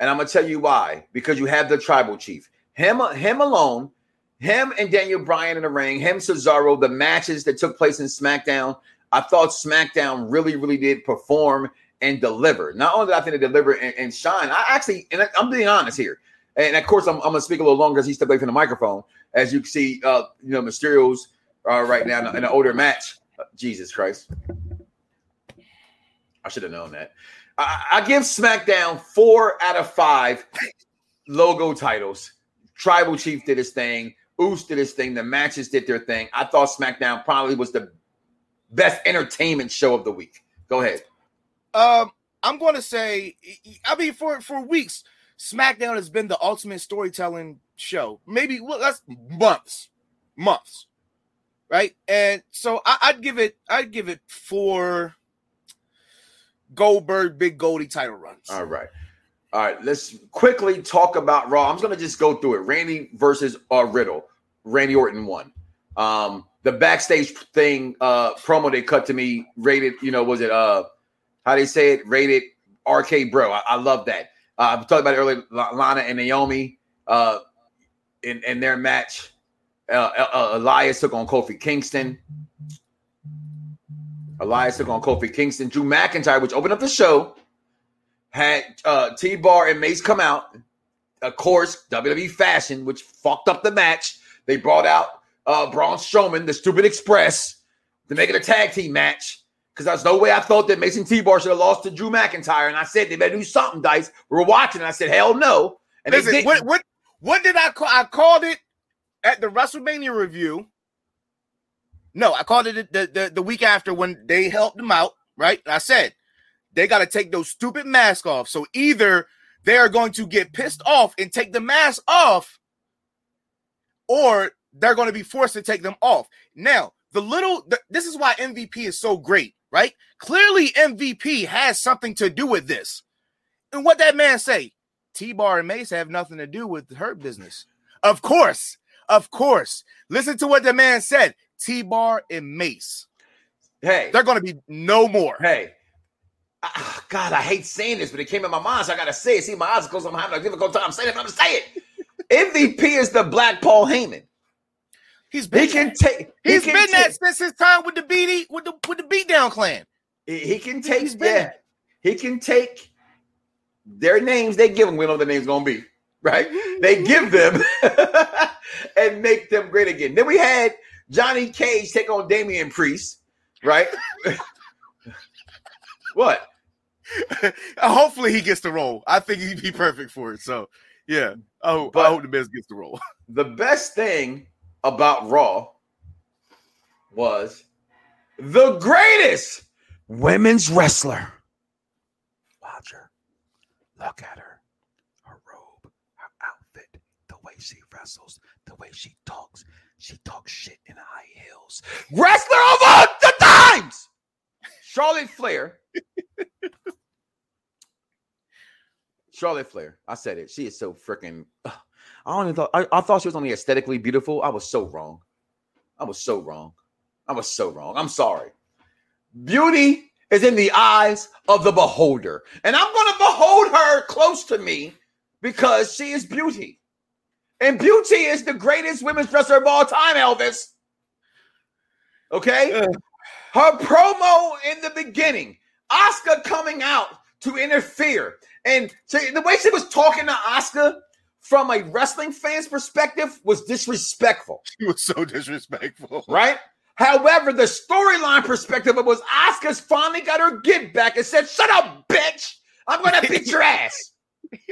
And I'm gonna tell you why. Because you have the tribal chief. Him, him alone, him and Daniel Bryan in the ring, him Cesaro, the matches that took place in SmackDown. I thought SmackDown really, really did perform and deliver. Not only did I think they deliver and, and shine, I actually, and I'm being honest here. And of course, I'm, I'm gonna speak a little longer as he stepped away from the microphone. As you can see, uh, you know, Mysterio's uh, right now in, in an older match. Jesus Christ. I should have known that. I, I give SmackDown four out of five logo titles. Tribal Chief did his thing. Oos did his thing. The matches did their thing. I thought SmackDown probably was the best entertainment show of the week. Go ahead.
Um, I'm going to say, I mean, for for weeks, SmackDown has been the ultimate storytelling show. Maybe well, that's months, months, right? And so I, I'd give it, I'd give it four Goldberg Big Goldie title runs.
All right. All right. Let's quickly talk about Raw. I'm going to just go through it. Randy versus uh, Riddle. Randy Orton won. Um, the backstage thing, uh, promo they cut to me, rated, you know, was it, uh, how they say it? Rated RK Bro. I, I love that. Uh, I talked about it earlier, Lana and Naomi, uh, in, in their match. Uh, uh, Elias took on Kofi Kingston. Elias took on Kofi Kingston. Drew McIntyre, which opened up the show, had uh, T Bar and Mace come out. Of course, WWE fashion, which fucked up the match. They brought out uh, Braun Strowman, the Stupid Express, to make it a tag team match. Because there's no way I thought that Mason T Bar should have lost to Drew McIntyre. And I said they better do something, Dice. We were watching, and I said, hell no. And they
Listen, what what what did I call? I called it at the WrestleMania review. No, I called it the, the, the week after when they helped them out, right? And I said they got to take those stupid masks off. So either they are going to get pissed off and take the mask off, or they're going to be forced to take them off. Now, the little the, this is why MVP is so great, right? Clearly, MVP has something to do with this. And what that man say? T Bar and Mace have nothing to do with her business. Of course, of course. Listen to what the man said. T Bar and Mace.
hey,
They're going to be no more.
hey. Ah, God, I hate saying this, but it came in my mind, so I gotta say it. See, my eyes closed. I'm having a difficult time saying it, but I'm gonna say it. [laughs] MVP is the Black Paul Heyman.
He's been
He can take. he
he's
can
been that since his time with the BD with the with the beatdown clan.
He, he can take.
He's been
yeah, he can take their names. They give them. We know what the name's gonna be, right? They give them [laughs] [laughs] and make them great again. Then we had Johnny Cage take on Damian Priest, right? [laughs] what? [laughs]
Hopefully he gets the role. I think he'd be perfect for it. So yeah, I hope,
But-
I hope the Miz gets the role. [laughs]
The best thing about Raw was the greatest women's wrestler. Watch her. Look at her. Her robe, her outfit, the way she wrestles, the way she talks. She talks shit in high heels. Wrestler of all the times! Charlotte Flair. [laughs] Charlotte Flair. I said it. She is so freaking. I don't thought. I, I thought she was only aesthetically beautiful. I was so wrong. I was so wrong. I was so wrong. I'm sorry. Beauty is in the eyes of the beholder, and I'm going to behold her close to me because she is beauty, and beauty is the greatest women's wrestler of all time. Elvis. Okay. Her promo in the beginning, Asuka coming out to interfere. And the way she was talking to Asuka from a wrestling fan's perspective was disrespectful. [laughs]
She was so disrespectful.
right? However, the storyline perspective it was Asuka's finally got her get back and said, "Shut up, bitch! I'm gonna beat your [laughs] ass."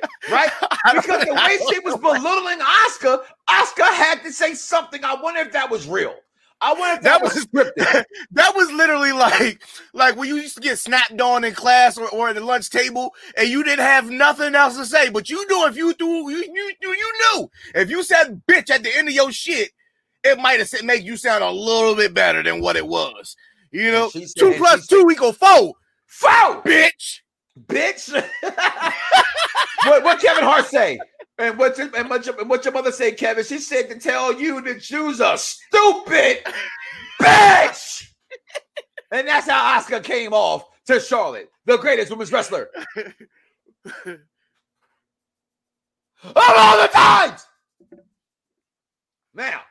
[laughs] Right? [laughs] Because the way she was belittling Asuka, Asuka had to say something. I wonder if that was real. I wonder if that,
That
was,
was-
scripted. [laughs]
That was literally like like when you used to get snapped on in class or, or at the lunch table and you didn't have nothing else to say, but you knew if you do you you you, you knew if you said bitch at the end of your shit, it might have said make you sound a little bit better than what it was. You know,
said-
two plus two equal four,
Foul,
bitch.
Bitch. [laughs] what what Kevin Hart say? And what your, and what your, and what your mother say, Kevin? She said to tell you that Jews are stupid, bitch. and that's how Asuka came off to Charlotte, the greatest women's wrestler [laughs] of all the times. Now,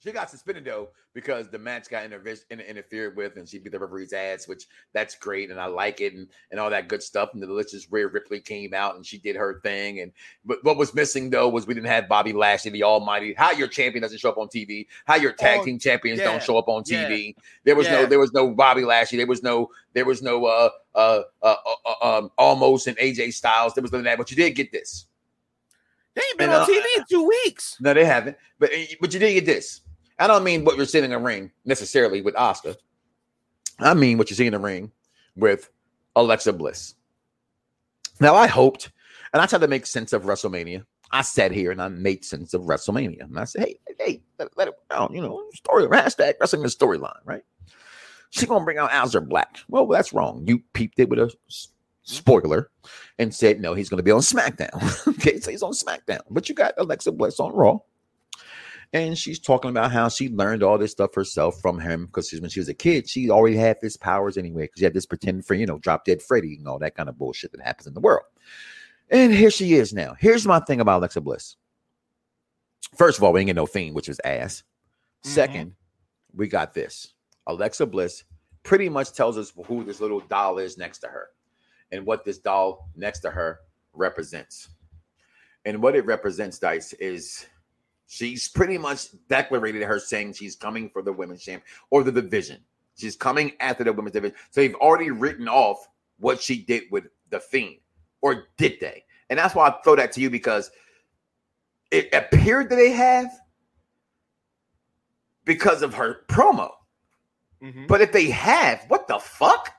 she got suspended though because the match got interve- inter- interfered with, and she beat the referee's ass, which that's great, and I like it, and, and all that good stuff. And the delicious Rhea Ripley came out, and she did her thing. And but what was missing though was we didn't have Bobby Lashley, the Almighty. How your champion doesn't show up on TV? How your tag
Oh,
team champions
yeah,
don't show up on
yeah,
TV? There was no, there was no Bobby Lashley. There was no, there was no uh uh uh, uh, uh um Omos and AJ Styles. There was none of that, but you did get this.
They ain't been
And,
on
uh,
TV in two weeks.
No, they haven't. But eh, but you did get this. I don't mean what you're seeing in the ring necessarily with Asuka. I mean what you see in the ring with Alexa Bliss. Now I hoped, and I tried to make sense of WrestleMania. I sat here and I made sense of WrestleMania. And I said, hey, hey, let, let it out, you know, story hashtag wrestling storyline, right? She gonna bring out Aleister Black. Well, that's wrong. You peeped it with a spoiler and said no, he's gonna be on SmackDown. [laughs] okay, so he's on SmackDown. But you got Alexa Bliss on Raw. And she's talking about how she learned all this stuff herself from him because when she was a kid, she already had his powers anyway. Because she had this pretend for, you know, drop dead Freddy and all that kind of bullshit that happens in the world. And here she is now. Here's my thing about Alexa Bliss. First of all, we ain't get no fiend, which was ass.
Mhm.
Second, we got this. Alexa Bliss pretty much tells us who this little doll is next to her and what this doll next to her represents. And what it represents, Dice, is she's pretty much declarated her saying she's coming for the women's champ or the division. She's coming after the women's division. So they've already written off what she did with the Fiend, or did they? And that's why I throw that to you because it appeared that they have because of her promo.
Mhm.
But if they have, what the fuck?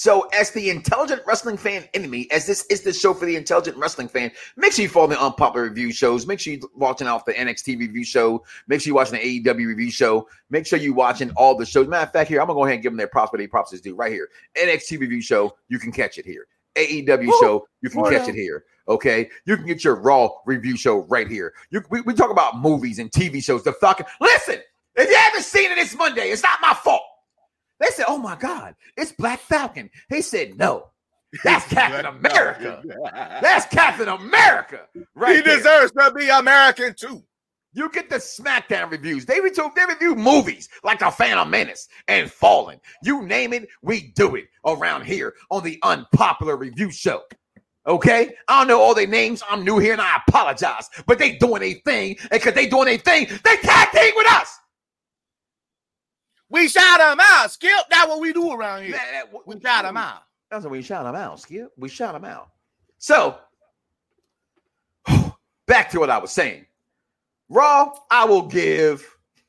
So, as the intelligent wrestling fan enemy, as this is the show for the intelligent wrestling fan, make sure you follow the unpopular review shows. Make sure you're watching off the NXT review show. Make sure you're watching the AEW review show. Make sure you're watching all the shows. Matter of fact, here, I'm going to go ahead and give them their props, but they props is due right here. NXT review show, you can catch it here. AEW
Woo!
show, you can catch it here. Okay. You can get your Raw review show right here. You, we, we talk about movies and TV shows. The fucking, listen, if you haven't seen it, it's Monday. It's not my fault. They said, "Oh my God, it's Black Falcon." He said, "No, [laughs] that's Captain America. That's Captain America." Right
he
there.
deserves to be American too.
You get the SmackDown reviews. They review, they review movies like The Phantom Menace and Fallen. You name it, we do it around here on the Unpopular Review Show. Okay, I don't know all their names. I'm new here and I apologize, but they doing a thing, and because they doing a thing, they tag team with us.
We shout them out. Skip, that's what we do around here.
That- that-
We shout them out.
That's when we shout them out, Skip. We shout them out. So, [sighs] back to what I was saying. Raw, I will give.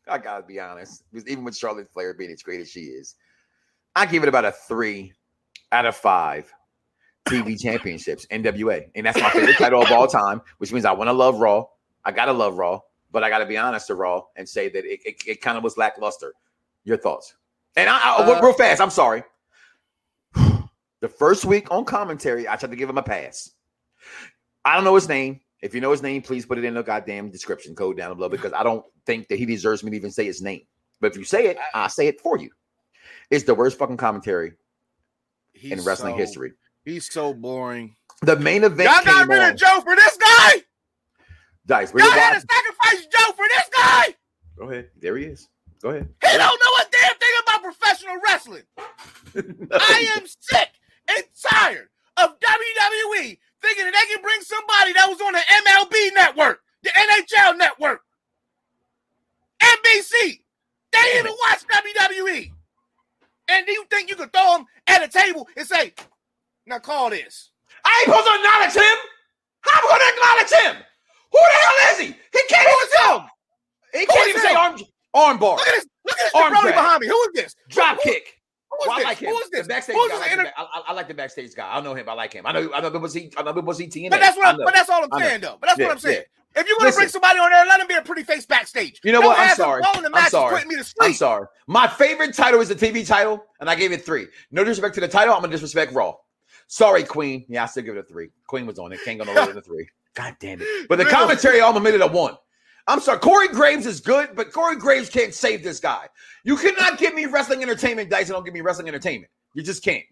I gotta be honest, because even with Charlotte Flair being as great as she is, I give it about a three out of five TV [coughs] championships, NWA, and that's my favorite title of all time. Which means I want to love Raw. I gotta love Raw, but I gotta be honest to Raw and say that it, it, it kind of was lackluster. Your thoughts? And I, I
Uh,
real fast. I'm sorry. The first week on commentary, I tried to give him a pass. I don't know his name. If you know his name, please put it in the goddamn description code down below because I don't think that he deserves me to even say his name. But if you say it, I'll say it for you. It's the worst fucking commentary in wrestling
so-
history.
He's so boring.
The main event
Y'all got rid
on.
of Joe for this guy.
Dice,
Y'all had to sacrifice Joe for this guy.
Go ahead. There he is. Go ahead.
He don't know a damn thing about professional wrestling. [laughs] I am sick and tired of WWE thinking that they can bring somebody that was on the MLB network, the NHL network, NBC. They didn't even watch WWE. And do you think you could throw them at a table and say, now call this?
I ain't supposed to acknowledge him. How am I going to acknowledge him? Who the hell is he? He can't even
is
say
him?
He can't even say
him?
arm arm bar,
Look at this. Look at this
Arm
jabroni behind me. Who is this?
drop
Who-
kick.
Who is
Well, I
this?
like him.
Who is this?
The backstage
Who is
guy. I like,
Inter-
the, I, I- I like the backstage guy. I know him. I like him. I know. I know because he. I know because he TNA.
But that's what I'm, but that's all I'm saying though. But that's
Yeah,
what I'm saying.
yeah.
If you're gonna
Listen.
bring somebody on there, let them be a pretty face backstage.
You know
Don't
what? I'm sorry. I'm sorry.
me to
I'm sorry. My favorite title is the TV title, and I gave it three. No disrespect to the title. I'm gonna disrespect Raw. Sorry, Queen. Yeah, I still give it a three. Queen was on it. Can't go no lower than a three. God damn it. But the commentary, I'm a minute of one. I'm sorry. Corey Graves is good, but Corey Graves can't save this guy. You cannot give me wrestling entertainment dice and don't give me wrestling entertainment. You just can't.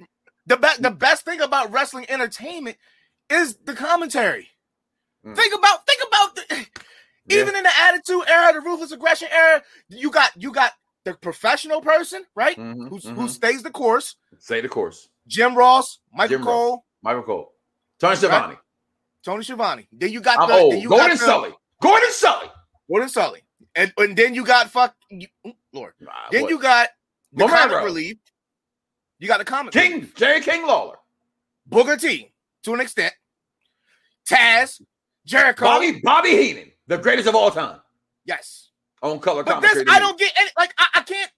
The be- the best thing about wrestling entertainment is the commentary.
Mm.
Think about think about the,
Yeah.
even in the attitude era, the ruthless aggression era, you got you got the professional person, right?
Mhm,
Who's,
mhm.
Who stays the course.
Say the course.
Jim Ross, Michael
Jim
Cole,
Ross. Michael Cole. Tony Schiavone.
Tony Schiavone. Then you got
I'm
the then you
Gordon
got the-
Solie. Gordon Solie.
Gordon Solie. And, and then you got fuck you, Lord.
Nah,
Then
what?
you got the
Romero.
comic relief. You got the comic
King
relief.
Jerry King Lawler.
Booker T to an extent. Taz, Jericho.
Bobby Bobby Heenan, the greatest of all time.
Yes.
On color
But this. I don't get any, like, I, I can't.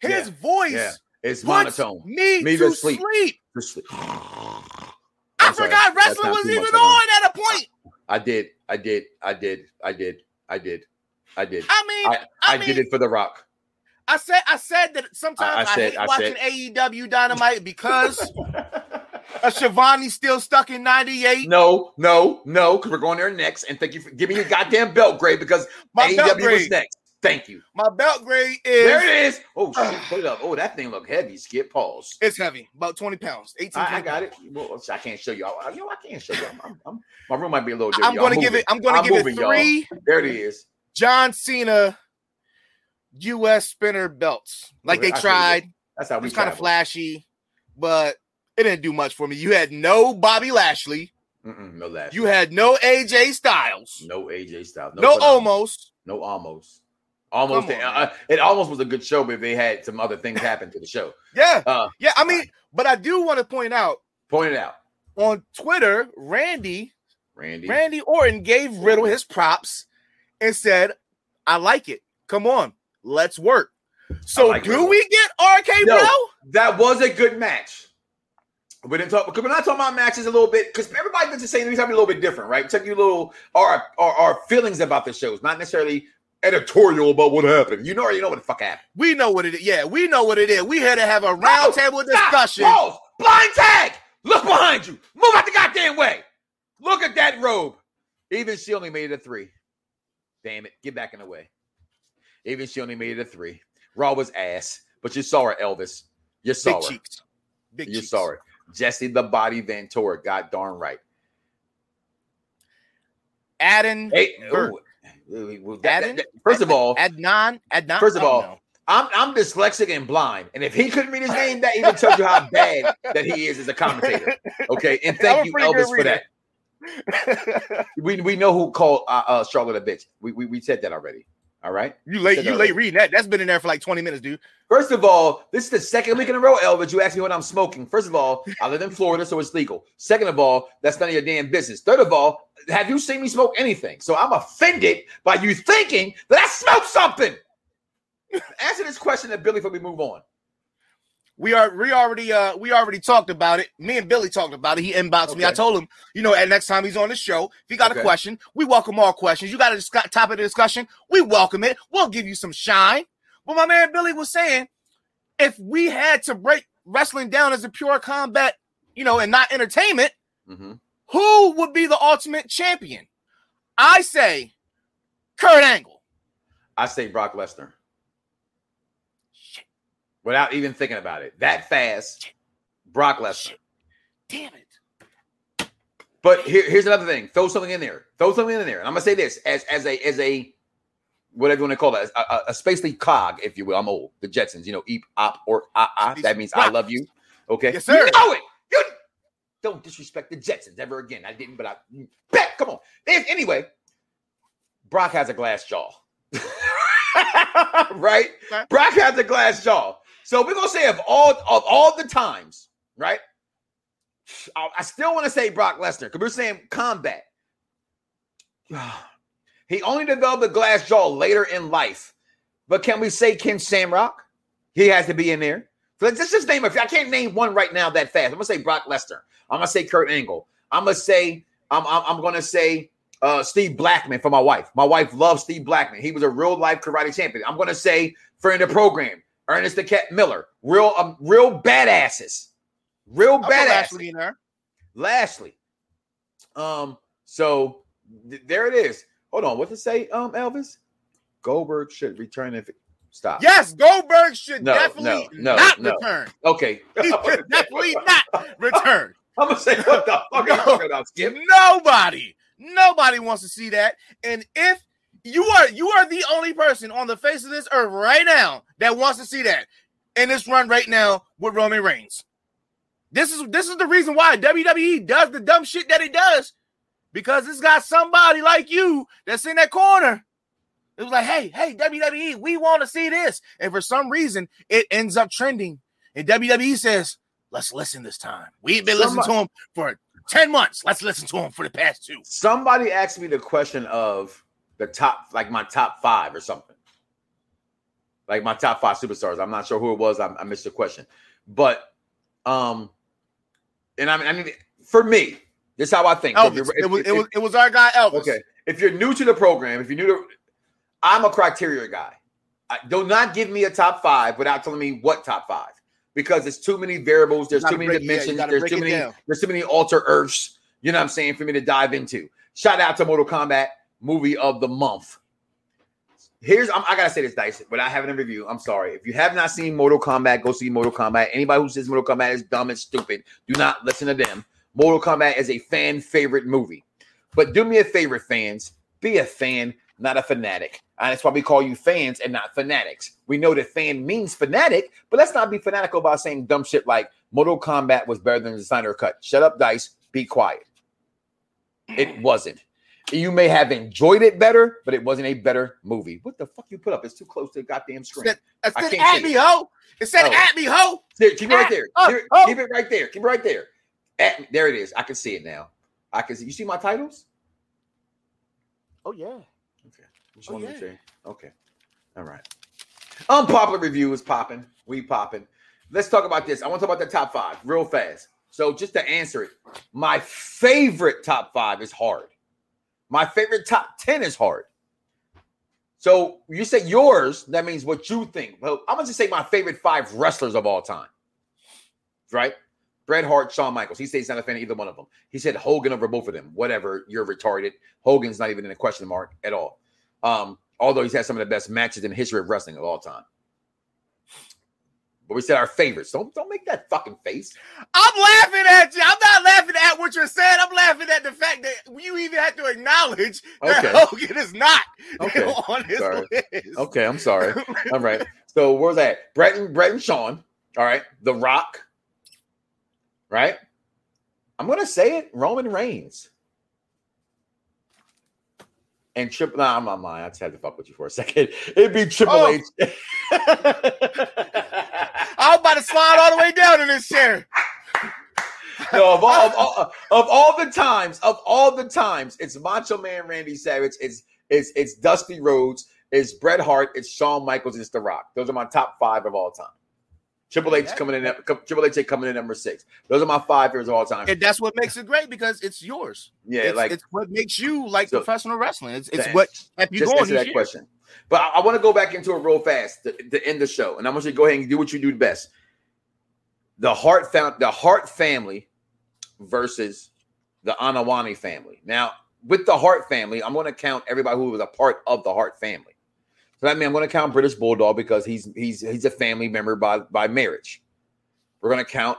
His
Yeah,
voice
yeah. It's monotone.
me,
Me
to
to sleep.
sleep.
Just sleep.
I forgot wrestling was even on at a point.
I did. I did. I did. I did. I did. I did.
I mean, I,
I
mean,
did it for The Rock.
I said, I said that sometimes
I-
I,
I said-
hate
I
watching
said-
AEW Dynamite because [laughs] uh, Schiavone's still stuck in '98.
No, no, no, because we're going there next. And thank you for giving me your goddamn belt grade because
My belt
AEW was next. Thank you.
My belt grade is
There it is. Oh [sighs] shit, put it up. Oh, that thing look heavy. Skip pause.
it's heavy, about 20 pounds. 18.
I, I
20
got it. Well, I can't show you. I, you know, I can't show you. I'm, I'm, I'm- my room might be a little dirty.
I'm going to give it. I'm going to give
moving,
it
y'all.
three
There it is.
John Cena U.S. spinner belts. Like they
I
tried.
That's how
It
we
was kind of flashy, but it didn't do much for me. You had no Bobby Lashley.
Mm-mm, no laugh.
You had no AJ Styles.
no AJ Styles.
No,
phenomenal.
almost.
No almost. Almost.
On,
uh, it almost was a good show, but they had some other things happen to the show. [laughs]
Yeah,
Uh,
yeah. I mean, but I do want to point out
point it out,
on Twitter, Randy
Randy.
Randy Orton gave Riddle his props and said, "I like it. Come on, let's work." So
like
do
Riddle.
we get RK
No.
Bro?
That was a good match. We didn't talk because we're not talking about matches a little bit because everybody does the same thing, something a little bit different, right? Check your little our, our our feelings about the shows, not necessarily editorial about what happened. You know, already know what the fuck happened.
We know what it is. Yeah, we know what it is. We here to have a round table
Stop!
discussion.
Pause! Blind tag. Look behind you. Move out the goddamn way. Look at that robe. Even she only made it a three. Damn it. Get back in the way. Even she only made it a three. Raw was ass, but you saw her, Elvis. You saw
Big
her.
cheeks. Big
You
cheeks.
saw her. Jesse the Body Ventura. God darn right.
Adden.
Hey, that-
Adden?
that- first of all,
Adnan. Adnan.
First of all. I'm I'm dyslexic and blind, and if he couldn't read his name, that even tells you how bad that he is as a commentator. Okay, and thank you, Elvis, for that. We we know who called uh, uh, Charlotte a bitch. We, we we said that already. All right.
you late.
Said
You late reading that. That's been in there for like 20 minutes, dude.
First of all, this is the second week in a row, Elvis. You asked me when I'm smoking. First of all, I live in [laughs] Florida, so it's legal. Second of all, that's none of your damn business. Third of all, have you seen me smoke anything? So I'm offended by you thinking that I smoked something. [laughs] Answer this question to Billy before we move on.
We are we already uh we already talked about it. Me and Billy talked about it. He inboxed me. I told him, you know, at next time he's on the show, if he got
Okay.
a question, we welcome all questions. You got a discuss- topic of discussion, we welcome it. We'll give you some shine. But my man Billy was saying, if we had to break wrestling down as a pure combat, you know, and not entertainment,
Mhm.
who would be the ultimate champion? I say Kurt Angle.
I say Brock Lesnar. Without even thinking about it. That fast, Brock Lesnar.
Damn it.
But here, here's another thing. Throw something in there. Throw something in there. And I'm gonna say this as as a as a whatever you want to call that, a, a, a spacely cog, if you will. I'm old. The Jetsons, you know, eep, op, or ah, ah. That means I love you. Okay.
Yes, sir.
You know it. You Don't disrespect the Jetsons ever again. I didn't, but I bet. Come on. If, anyway, Brock has a glass jaw. [laughs] right? Brock has a glass jaw. So we're gonna say of all of all the times, right? I, still want to say Brock Lesnar because we're saying combat. [sighs] he only developed a glass jaw later in life, but can we say Ken Shamrock? He has to be in there. So let's just name if I can't name one right now that fast. I'm gonna say Brock Lesnar. I'm gonna say Kurt Angle. I'm gonna say I'm I'm, I'm gonna say uh, Steve Blackman for my wife. My wife loves Steve Blackman. He was a real life karate champion. I'm gonna say friend of the program, Ernest the Cat Miller. Real um, real badasses. Real
I'll put
badass.
Lashley in there.
Lashley. Um, so th- there it is. Hold on, what to say, um, Elvis? Goldberg should return if It- stop.
Yes, Goldberg should
No,
definitely
no, no,
not
no.
return. [laughs]
Okay.
He should definitely not return. [laughs]
I'm gonna say what the fuck
No.
Skip?
Nobody, nobody wants to see that. And if you are, you are the only person on the face of this earth right now that wants to see that in this run right now with Roman Reigns. This is this is the reason why WWE does the dumb shit that it does because it's got somebody like you that's in that corner. It was like, hey, hey, WWE, we want to see this, and for some reason, it ends up trending. And WWE says, let's listen this time. We've been listening to him for 10 months. Let's listen to him for the past two.
Somebody asked me the question of the top, like my top five or something. Like my top five superstars. I'm not sure who it was. I, I missed the question. But um, and I mean, I mean, for me, this is how I think.
Elvis.
you're-
It was,
if-
it was it was our guy Elvis.
Okay. If you're new to the program, if you're new to, I'm a criteria guy. I, do not give me a top five without telling me what top five, because there's too many variables. There's too many
break-
dimensions.
gotta
there's too many.
down.
There's too many alter earths. You know what I'm saying for me to dive into. Shout out to Mortal Kombat movie of the month. Here's I'm, I gotta say this, Dice, without having a review. I'm sorry. If you have not seen Mortal Kombat, go see Mortal Kombat. Anybody who says Mortal Kombat is dumb and stupid, do not listen to them. Mortal Kombat is a fan favorite movie. But do me a favor, fans. Be a fan, not a fanatic. And that's why we call you fans and not fanatics. We know that fan means fanatic, but let's not be fanatical about saying dumb shit like Mortal Kombat was better than the Snyder Cut. Shut up, Dice. Be quiet. It wasn't. You may have enjoyed it better, but it wasn't a better movie. What the fuck you put up? It's too close to the goddamn screen.
It said,
I
it said
can't
at
see
me,
it.
ho. It said
Oh.
at me, ho.
There, keep it right there.
Ah,
Keep it,
oh.
keep it right there. Keep it right there. At, there it is. I can see it now. I can see. You see my titles?
Oh yeah.
Okay. Just
Oh, yeah.
say. Okay. All right. Unpopular review is popping. We popping. Let's talk about this. I want to talk about the top five real fast. So just to answer it, my favorite top five is hard. My favorite top 10 is hard. So you say yours, that means what you think. Well, I'm gonna say my favorite five wrestlers of all time. Right? Bret Hart, Shawn Michaels. He says he's not a fan of either one of them. He said Hogan over both of them. Whatever, you're retarded. Hogan's not even in a question mark at all. Um, although he's had some of the best matches in the history of wrestling of all time. But we said our favorites. Don't don't make that fucking face.
I'm laughing at you. I'm not laughing at what you're saying. I'm laughing at the fact that you even had to acknowledge that
Okay.
Hogan is not [laughs]
Okay.
on his
Sorry.
list.
Okay, I'm sorry. [laughs] All right. So where's that? Bret and Bret and Shawn. All right. The Rock. Right. I'm gonna say it. Roman Reigns. And Triple. Nah, I'm not lying. I just had to fuck with you for a second. [laughs] It'd be Triple
Oh.
H. [laughs]
I'm about to slide all the way down in this chair. [laughs]
no, of all, of all of all the times, of all the times, it's Macho Man Randy Savage, it's it's it's Dusty Rhodes, it's Bret Hart, it's Shawn Michaels, it's The Rock. Those are my top five of all time. Triple H coming in at Triple H coming in number six. Those are my five favorites of all time.
And that's what makes it great because it's yours.
yeah,
it's,
like
it's what makes you like
So-
professional wrestling. It's, it's what kept you
just
going.
answer that
years.
question. But I, I want to go back into it real fast to, to end the show, and I want you to go ahead and do what you do best. The Hart found the Hart family versus the Anoa'i family. Now, with the Hart family, I'm going to count everybody who was a part of the Hart family. So that means I'm going to count British Bulldog because he's he's he's a family member by by marriage. We're going to count.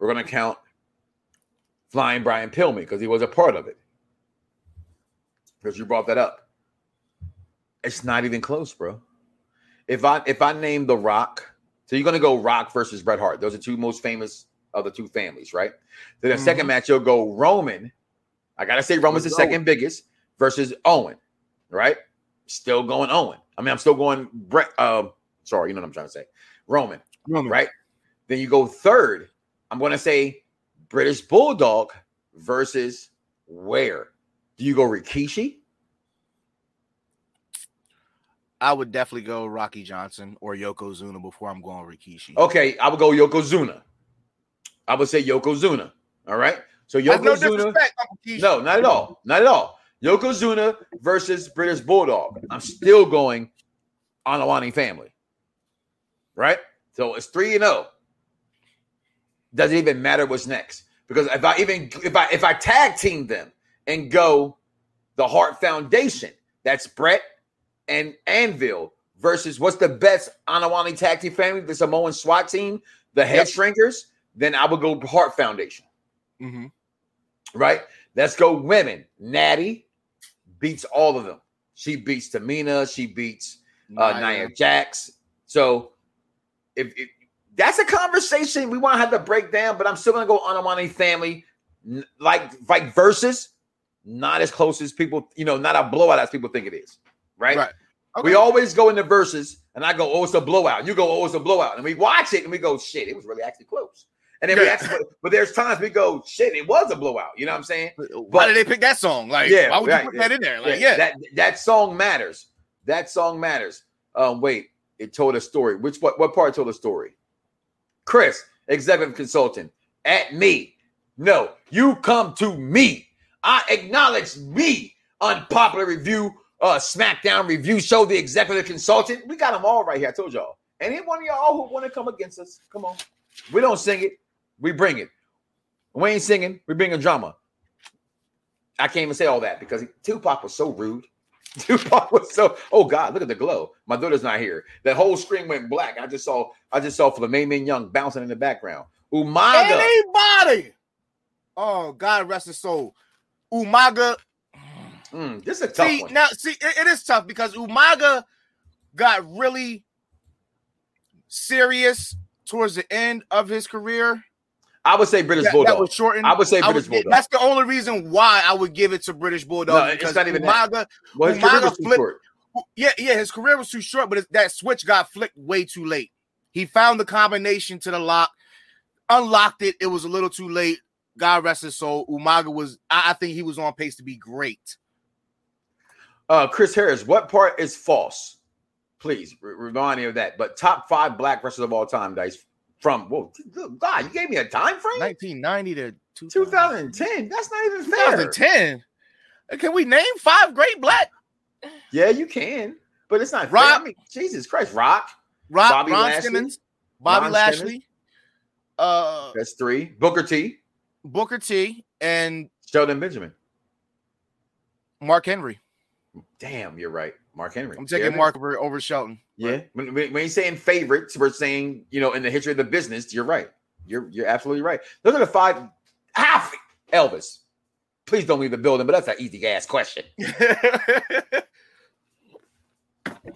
We're going to count Flying Brian Pillman because he was a part of it. Because you brought that up. It's not even close, bro. If I if I name The Rock, so you're gonna go Rock versus Bret Hart. Those are two most famous of the two families, right? Then the
Mhm.
second match, you'll go Roman. I gotta say, Roman's the second biggest versus Owen, right? Still going Owen. I mean, I'm still going Bret. Um, sorry, you know what I'm trying to say. Roman,
Roman.
right? Then you go third. I'm gonna say British Bulldog versus where? Do you go Rikishi?
I would definitely go Rocky Johnson or Yokozuna before I'm going Rikishi.
Okay, I would go Yokozuna. I would say Yokozuna. All right. So
That's no
Yokozuna.
disrespect, Uncle Keisha.
No, not at all. Not at all. Yokozuna versus British Bulldog. I'm still going Anoa'i family. Right? So it's 3 and 0. Doesn't even matter what's next. Because if I even if I if I tag team them and go the Hart Foundation, that's Bret and Anvil versus what's the best Anoa'i tag team family, the Samoan SWAT team, the Head
Yep.
Shrinkers, then I would go Hart Foundation
Mhm.
right? Let's go women. Natty beats all of them. She beats Tamina. She beats uh,
Nia.
Nia Jax. So if, if that's a conversation we want to have to break down, but I'm still gonna go on Anoa'i family, like like versus, not as close as people, you know, not a blowout as people think it is, right?
Right.
We always go in the verses, and I go, "Oh, it's a blowout." You go, "Oh, it's a blowout," and we watch it, and we go, "Shit, it was really actually close." And then we
Yeah.
actually, but there's times we go, "Shit, it was a blowout." You know what I'm saying?
Why did they pick that song? Like,
Yeah,
why would
right,
you put
yeah.
that in there? Like, yeah.
that that song matters. That song matters. Um, wait, it told a story. Which what what part told a story? Chris, executive consultant, at me. No, you come to me. I acknowledge me. Unpopular review, uh, SmackDown review show, the executive consultant. We got them all right here. I told y'all. Any one of y'all who want to come against us, come on. We don't sing it, we bring it. We ain't singing, we bring a drama. I can't even say all that because Tupac was so rude. [laughs] Tupac was so. Oh God, look at the glow. My daughter's not here. That whole screen went black. I just saw. I just saw Flamin Young bouncing in the background. Umaga.
Anybody. Oh, God rest his soul. Umaga.
Mm, this is a tough
See,
one.
now, see, it- it is tough because Umaga got really serious towards the end of his career.
I would say British
That,
Bulldog.
that was shortened.
I would say British
would-
Bulldog.
That's the only reason why I would give it to British Bulldog.
No, it's not even that.
Umaga,
well, his
Umaga
career was too
flipped-
short.
yeah, yeah, his career was too short, but that switch got flicked way too late. He found the combination to the lock, unlocked it. It was a little too late. God rest his soul. Umaga was, I, I think he was on pace to be great.
Uh, Chris Harris, what part is false? Please re- remind me of that. But top five black wrestlers of all time, Dice. From whoa, God, you gave me a time frame.
1990 to
2010. That's not even fair.
2010. Can we name five great black?
Yeah, you can, but it's not.
Rock.
I mean, Jesus Christ, Rock.
Rock,
Bobby
Ron
Lashley.
Simmons, Bobby
Ron
Lashley,
Simmons.
uh,
That's three. Booker T.
Booker T, and
Shelton Benjamin.
Mark Henry.
Damn, you're right. Mark Henry.
I'm taking Mark over, over Shelton.
Yeah. When, when, when you're saying favorites, we're saying, you know, in the history of the business, you're right. You're you're absolutely right. Those are the five. Half Elvis. Please don't leave the building, but that's an easy ass question. [laughs]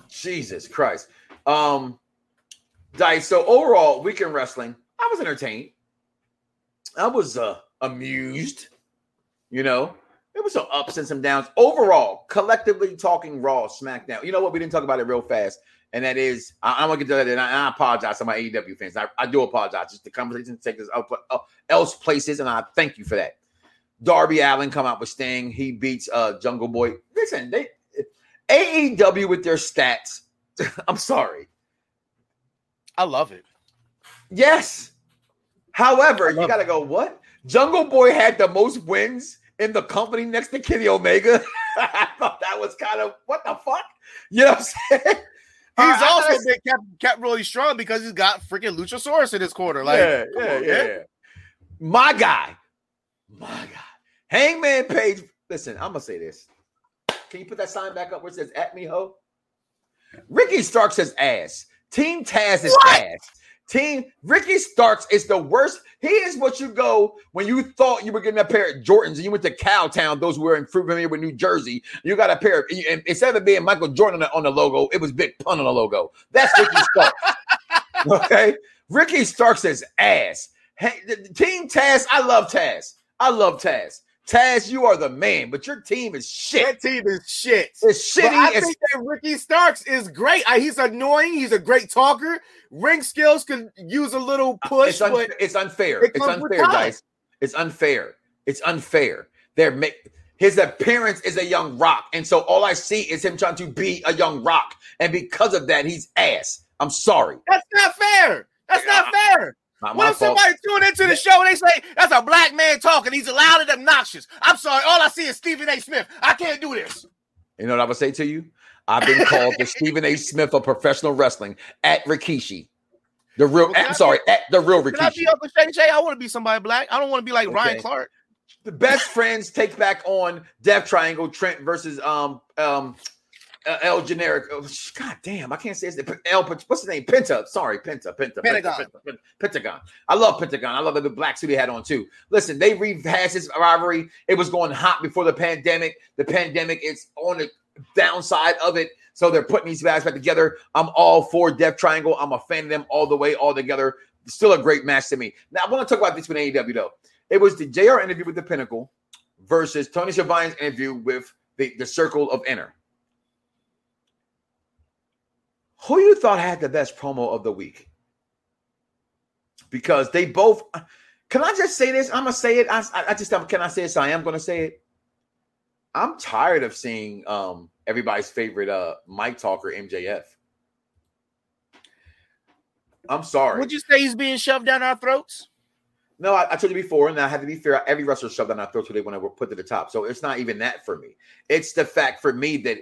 Jesus Christ. Um, Dice. So overall, weekend wrestling, I was entertained. I was uh amused. You know, there was some ups and some downs. Overall, collectively talking Raw, SmackDown. You know what? We didn't talk about it real fast, and that is I, I'm gonna get to that, and I, I apologize to my AEW fans. I, I do apologize. Just the conversation take us up, up else places, and I thank you for that. Darby Allin come out with Sting. He beats uh Jungle Boy. Listen, they AEW with their stats. [laughs] I'm sorry.
I love it.
Yes. However, you gotta go. What? Jungle Boy had the most wins in the company next to Kenny Omega. [laughs] I thought that was kind of what the fuck. You know what I'm saying? [laughs]
He's also been kept, kept really strong because he's got freaking Luchasaurus in his corner. Like,
yeah, yeah,
on,
yeah, yeah. My guy, my guy, Hangman Page. Listen, I'm gonna say this. Can you put that sign back up where it says "at me ho"? Ricky Stark says ass. Team Taz is
What?
ass. Team Ricky Starks is the worst. He is what you go when you thought you were getting a pair of Jordans and you went to Cowtown. Those who were in Fruit with New Jersey. You got a pair of and instead of it being Michael Jordan on the, logo, it was Big Pun on the logo. That's Ricky Starks. [laughs] okay, Ricky Starks is ass. Hey, team Taz, I love Taz. I love Taz. Taz, you are the man, but your team is shit.
That team is shit.
It's
But
shitty.
I think that Ricky Starks is great. I, he's annoying. He's a great talker. Ring skills could use a little uh, push,
it's, un-
but
it's unfair.
it
It's unfair, guys. It's unfair. It's unfair. They're ma- his appearance is a young rock, and so all I see is him trying to be a young rock, and because of that, he's ass. I'm sorry.
that's not fair. That's not uh, fair.
Not
What
my
if somebody tune into the show and they say that's a black man talking? He's loud and obnoxious. I'm sorry. All I see is Stephen A. Smith. I can't do this.
You know what I would say to you? I've been called the Stephen A. [laughs] Smith of professional wrestling at Rikishi. The real,
Well,
I'm
I
sorry, at the real
Can I
Rikishi.
be Uncle Shay Shay? I want to be somebody black. I don't want to be like Ryan Clark.
the best friends take back on Death Triangle Trent versus um um uh, El Generic. Oh, God damn, I can't say his name. El, what's his name? Penta. Sorry, Penta. Penta.
Pentagon.
Penta, Penta, Pentagon. I love Pentagon. I love the black suit he had on too. Listen, they rehashed this rivalry. It was going hot before the pandemic. The pandemic is on the downside of it. So they're putting these guys back together. I'm all for Death Triangle. I'm a fan of them all the way, all together. Still a great match to me. Now I want to talk about this with AEW though. It was the JR interview with the Pinnacle versus Tony Schiavone's interview with the, the Circle of Inner. Who you thought had the best promo of the week? Because they both. Can I just say this? I'm gonna say it. I, I- just can I say this? I am gonna say it. I'm tired of seeing um everybody's favorite uh mic talker MJF. I'm sorry.
Would you say he's being shoved down our throats?
No, I, I told you before, and I have to be fair. Every wrestler shoved down our throats who they want to put to the top. So it's not even that for me. It's the fact for me that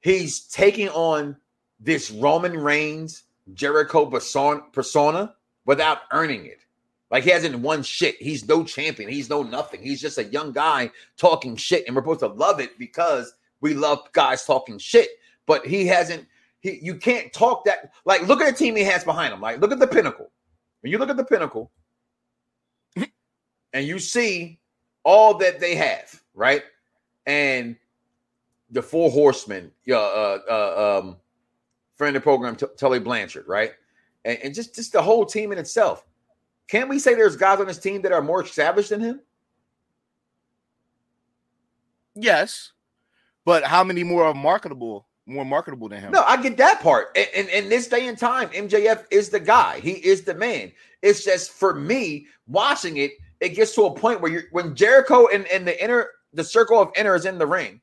he's taking on this Roman Reigns Jericho persona, without earning it. Like he hasn't won shit. He's no champion. He's no nothing. He's just a young guy talking shit, and we're supposed to love it because we love guys talking shit. But he hasn't. He you can't talk that. Like look at the team he has behind him. Like look at the pinnacle. When you look at the pinnacle, and you see all that they have, right? And the four horsemen, uh, uh, uh um, friend of the program, T- Tully Blanchard, right? And, and just just the whole team in itself. Can we say there's guys on this team that are more established than him?
Yes, but how many more are marketable? More marketable than him?
No, I get that part. And in, in this day and time, MJF is the guy. He is the man. It's just for me watching it, it gets to a point where you're when Jericho and, and the inner the circle of inner is in the ring,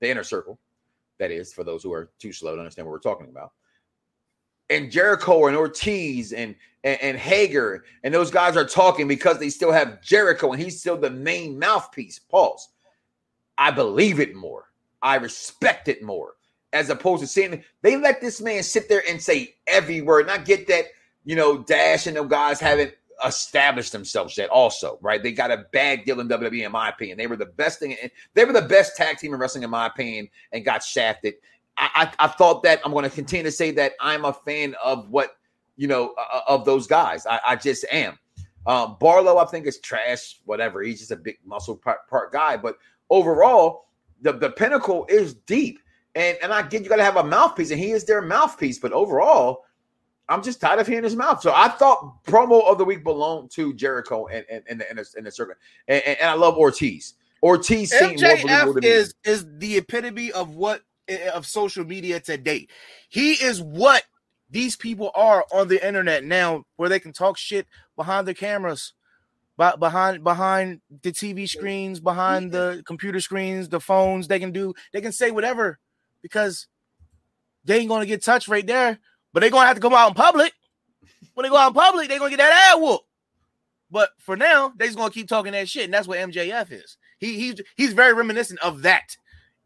the inner circle, that is for those who are too slow to understand what we're talking about. And Jericho and Ortiz and, and and Hager and those guys are talking because they still have Jericho and he's still the main mouthpiece. Pause. I believe it more. I respect it more as opposed to seeing they let this man sit there and say every word. And I get that, you know, Dax and them guys haven't established themselves yet, also, right? They got a bad deal in WWE, in my opinion. They were the best thing, they were the best tag team in wrestling, in my opinion, and got shafted. I, I, I thought that I'm going to continue to say that I'm a fan of what, you know, uh, of those guys. I, I just am. Um, Wardlow, I think, is trash, whatever. He's just a big muscle part, part guy. But overall, the, the pinnacle is deep. And and I get you got to have a mouthpiece, and he is their mouthpiece. But overall, I'm just tired of hearing his mouth. So I thought promo of the week belonged to Jericho and and and, and, the, and the circuit. And, and, and I love Ortiz. Ortiz seemed more believable to
MJF is is the epitome of what of social media today. He is what these people are on the internet now, where they can talk shit behind the cameras, behind behind the TV screens, behind the computer screens, the phones. They can do they can say whatever because they ain't gonna get touched right there, but they're gonna have to come out in public. When they go out in public, they're gonna get that ad whoop. But for now, they're just gonna keep talking that shit, and that's what MJF is. He he's he's very reminiscent of that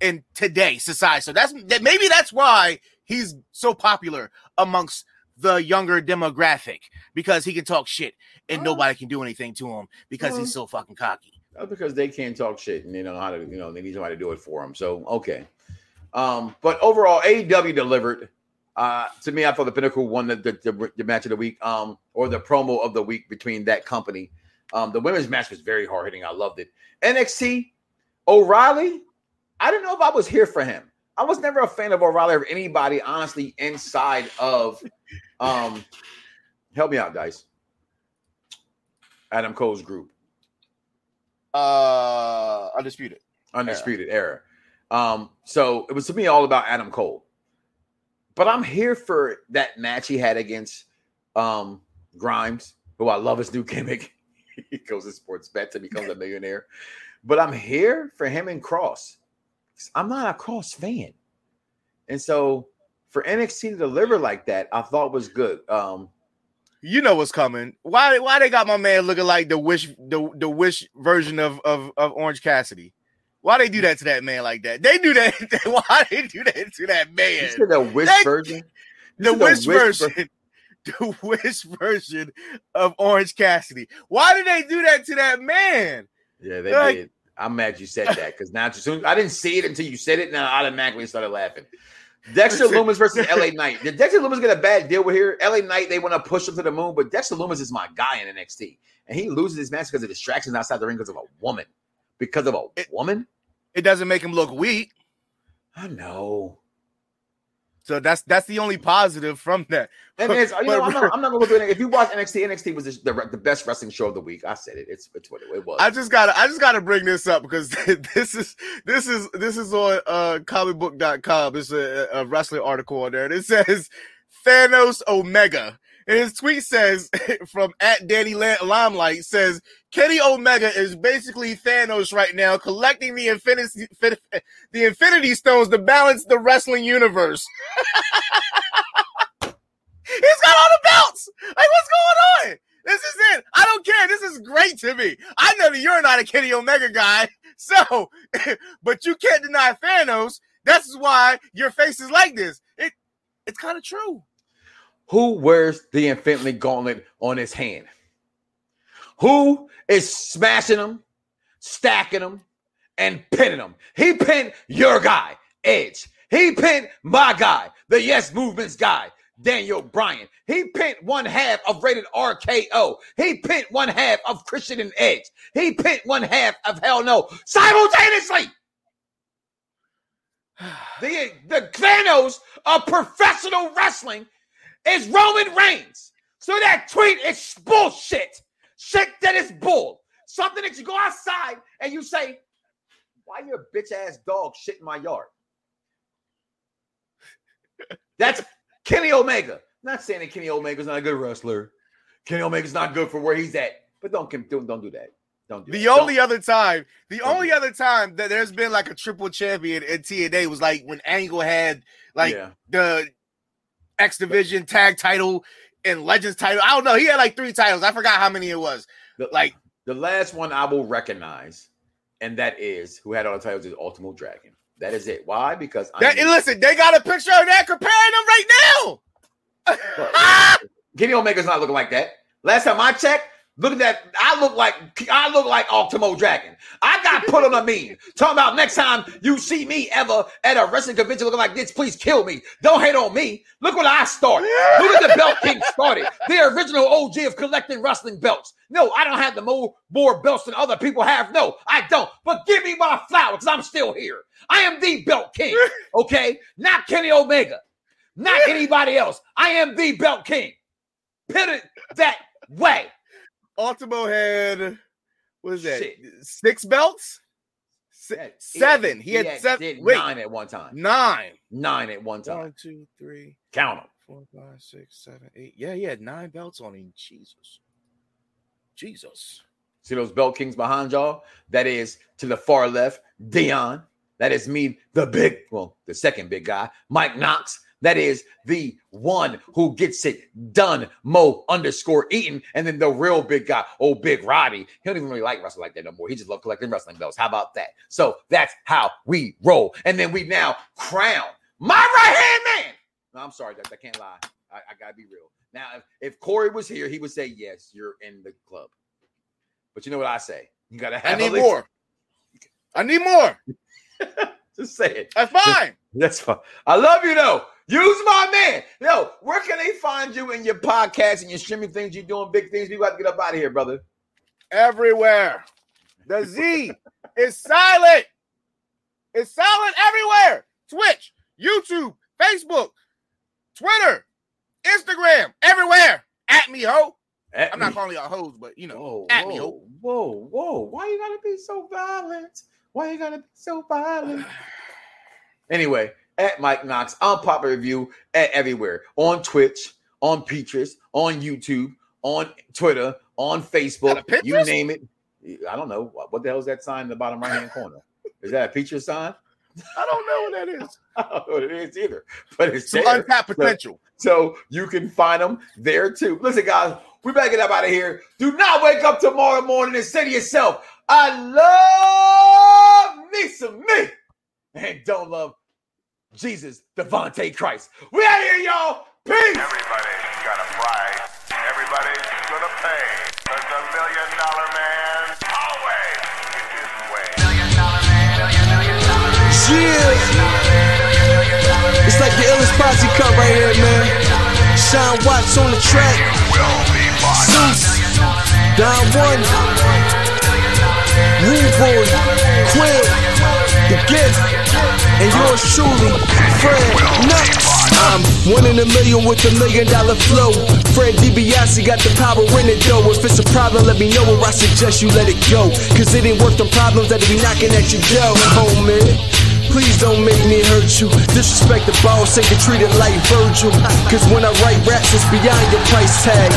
in today's society. So that's that maybe that's why he's so popular amongst the younger demographic because he can talk shit and
Oh.
nobody can do anything to him because he's so fucking cocky.
That's because they can't talk shit and they don't know how to, you know, they need somebody to do it for them. So okay. Um, but overall, AEW delivered. Uh, to me, I thought the Pinnacle won the, the, the, the match of the week, um, or the promo of the week between that company. Um, the women's match was very hard hitting. I loved it. NXT, O'Reilly. I didn't know if I was here for him. I was never a fan of O'Reilly or anybody, honestly, inside of. Um, help me out, guys. Adam Cole's group?
Uh, undisputed.
Undisputed era. Um, so it was to me all about Adam Cole. But I'm here for that match he had against um Grimes, who I love his new [laughs] gimmick. he goes to sports bets and becomes a millionaire. But I'm here for him and Kross. I'm not a Kross fan. And so for NXT to deliver like that, I thought was good. Um,
you know what's coming. Why why they got my man looking like the wish the, the wish version of, of of Orange Cassidy? Why they do that to that man like that? They do that. [laughs] Why they do that to that man?
You the wish
They-
version. [laughs]
The wish
the wish
version. The wish version of Orange Cassidy. Why did they do that to that man?
Yeah, they
Like-
did. I'm mad you said that because now, as soon I didn't see it until you said it, and I automatically started laughing. Dexter. [laughs] Lumis versus LA Knight. Did Dexter Lumis get a bad deal with here? LA Knight, they want to push him to the moon, but Dexter Lumis is my guy in NXT, and he loses his match because of distractions outside the ring because of a woman. Because of a
It-
woman?
It doesn't make him look weak.
I know.
So that's that's the only positive from that.
And it's, you [laughs] know, I'm not, I'm not gonna go through it. If you watch NXT, NXT was the, the, best wrestling show of the week. I said it. It's it's what it, it was.
I just gotta I just gotta bring this up because [laughs] this is this is this is on uh comicbook.com. It's a, a wrestling article on there. And it says Thanos Omega. And his tweet says [laughs] from at Danny Limelight says Kenny Omega is basically Thanos right now, collecting the infinity fin- [laughs] the Infinity Stones to balance the wrestling universe. [laughs] He's got all the belts. Like, what's going on? This is it. I don't care. This is great to me. I know that you're not a Kenny Omega guy. So, but you can't deny Thanos. That's why your face is like this. It, it's kind of true.
Who wears the Infinity Gauntlet on his hand? Who is smashing them, stacking them, and pinning them? He pinned your guy, Edge. He pinned my guy, the Yes Movement's guy, Daniel Bryan. He pinned one half of Rated RKO. He pinned one half of Christian and Edge. He pinned one half of Hell No simultaneously. [sighs] The, the Thanos of professional wrestling is Roman Reigns. So that tweet is bullshit. Shit that is bull. Something that you go outside and you say, why your bitch ass dog shit in my yard? That's Kenny Omega. Not saying that Kenny Omega's not a good wrestler. Kenny Omega's not good for where he's at. But don't don't, don't do that. Don't do
The
that.
only other time, the
Don't
only other time that there's been like a triple champion in TNA was like when Angle had like
yeah.
the X Division tag title and Legends title. I don't know. He had like three titles. I forgot how many it was.
The,
Like
the last one I will recognize, and that is who had all the titles is Ultimo Dragon. That is it. Why? Because
that,
I'm-
listen, they got a picture of that comparing them right now. [laughs]
Kenny Omega's not looking like that. Last time I checked, look at that. I look like I look like Ultimo Dragon. I got put on a meme talking about next time you see me ever at a wrestling convention looking like this, please kill me. Don't hate on me. Look what I started. Look at the belt king started. The original OG of collecting wrestling belts. No, I don't have the more, more belts than other people have. No, I don't. But give me my flowers because I'm still here. I am the belt king. [laughs] Okay, not Kenny Omega, not anybody else. I am the belt king. Put it that way.
Ultimo had what is that?
Shit.
Six belts? Se-
Had-
seven. He, had, seven. Wait,
nine at one time.
nine.
Nine at one time.
One, two, three,
Count them.
four, five, six, seven, eight. Yeah, he had nine belts on him. Jesus. Jesus.
See those belt kings behind y'all? That is to the far left, Dion. That is me, the big, well, the second big guy, Mike Knoxxx. That is the one who gets it done, Mo underscore Eaton. And then the real big guy, oh, Big Roddy. He don't even really like wrestling like that no more. He just love collecting wrestling belts. How about that? So that's how we roll. And then we now crown my right hand man. No, I'm sorry, I, I can't lie. I, I gotta be real. Now, if, if Corey was here, he would say, Yes, you're in the club. But you know what I say? You gotta
I
have
need
least-
more. I need more. [laughs]
Just say it.
That's fine. [laughs]
That's fine. I love you though. Use my man. Yo, where can they find you in your podcast and your streaming things? You're doing big things. We got to get up out of here, brother.
Everywhere. The Z is silent. It's silent everywhere. Twitch, YouTube, Facebook, Twitter, Instagram, everywhere. At me, ho. I'm not calling y'all hoes, but you know,
Whoa,
at
whoa,
me, Hope.
whoa, whoa! Why you gotta be so violent? Why you gotta be so violent? [sighs] Anyway, at Mike Knoxxx, unpopular review at everywhere on Twitch, on Pinterest, on YouTube, on Twitter, on Facebook.
Is that a
You name it. I don't know what the hell is that sign in the bottom right hand corner. [laughs] Is that a Pinterest sign?
I don't know what that is. [laughs]
I don't know what it is either, but it's there.
untapped potential.
So you can find them there too. Listen, guys, we better get up out of here. Do not wake up tomorrow morning and say to yourself, I love me some me. And don't love Jesus, Devontae Christ. We out here, y'all. Peace.
Everybody's got a price. Everybody's gonna pay. Cause the million dollar man always gets his way.
Yeah. It's like the illest posse cut right here, man. Sean Watts on the track. Zeus. Don One. Rude Boy. Quill. The Gift. And yours truly, Fred Nuts. I'm one in a million with a million dollar flow. Fred DiBiase got the power in it though. If it's a problem, let me know or I suggest you let it go. Cause it ain't worth the problems that be knocking at your door, homie. Please don't make me hurt you. Disrespect the boss, ain't get treated like Virgil. Cause when I write raps, it's beyond your price tag.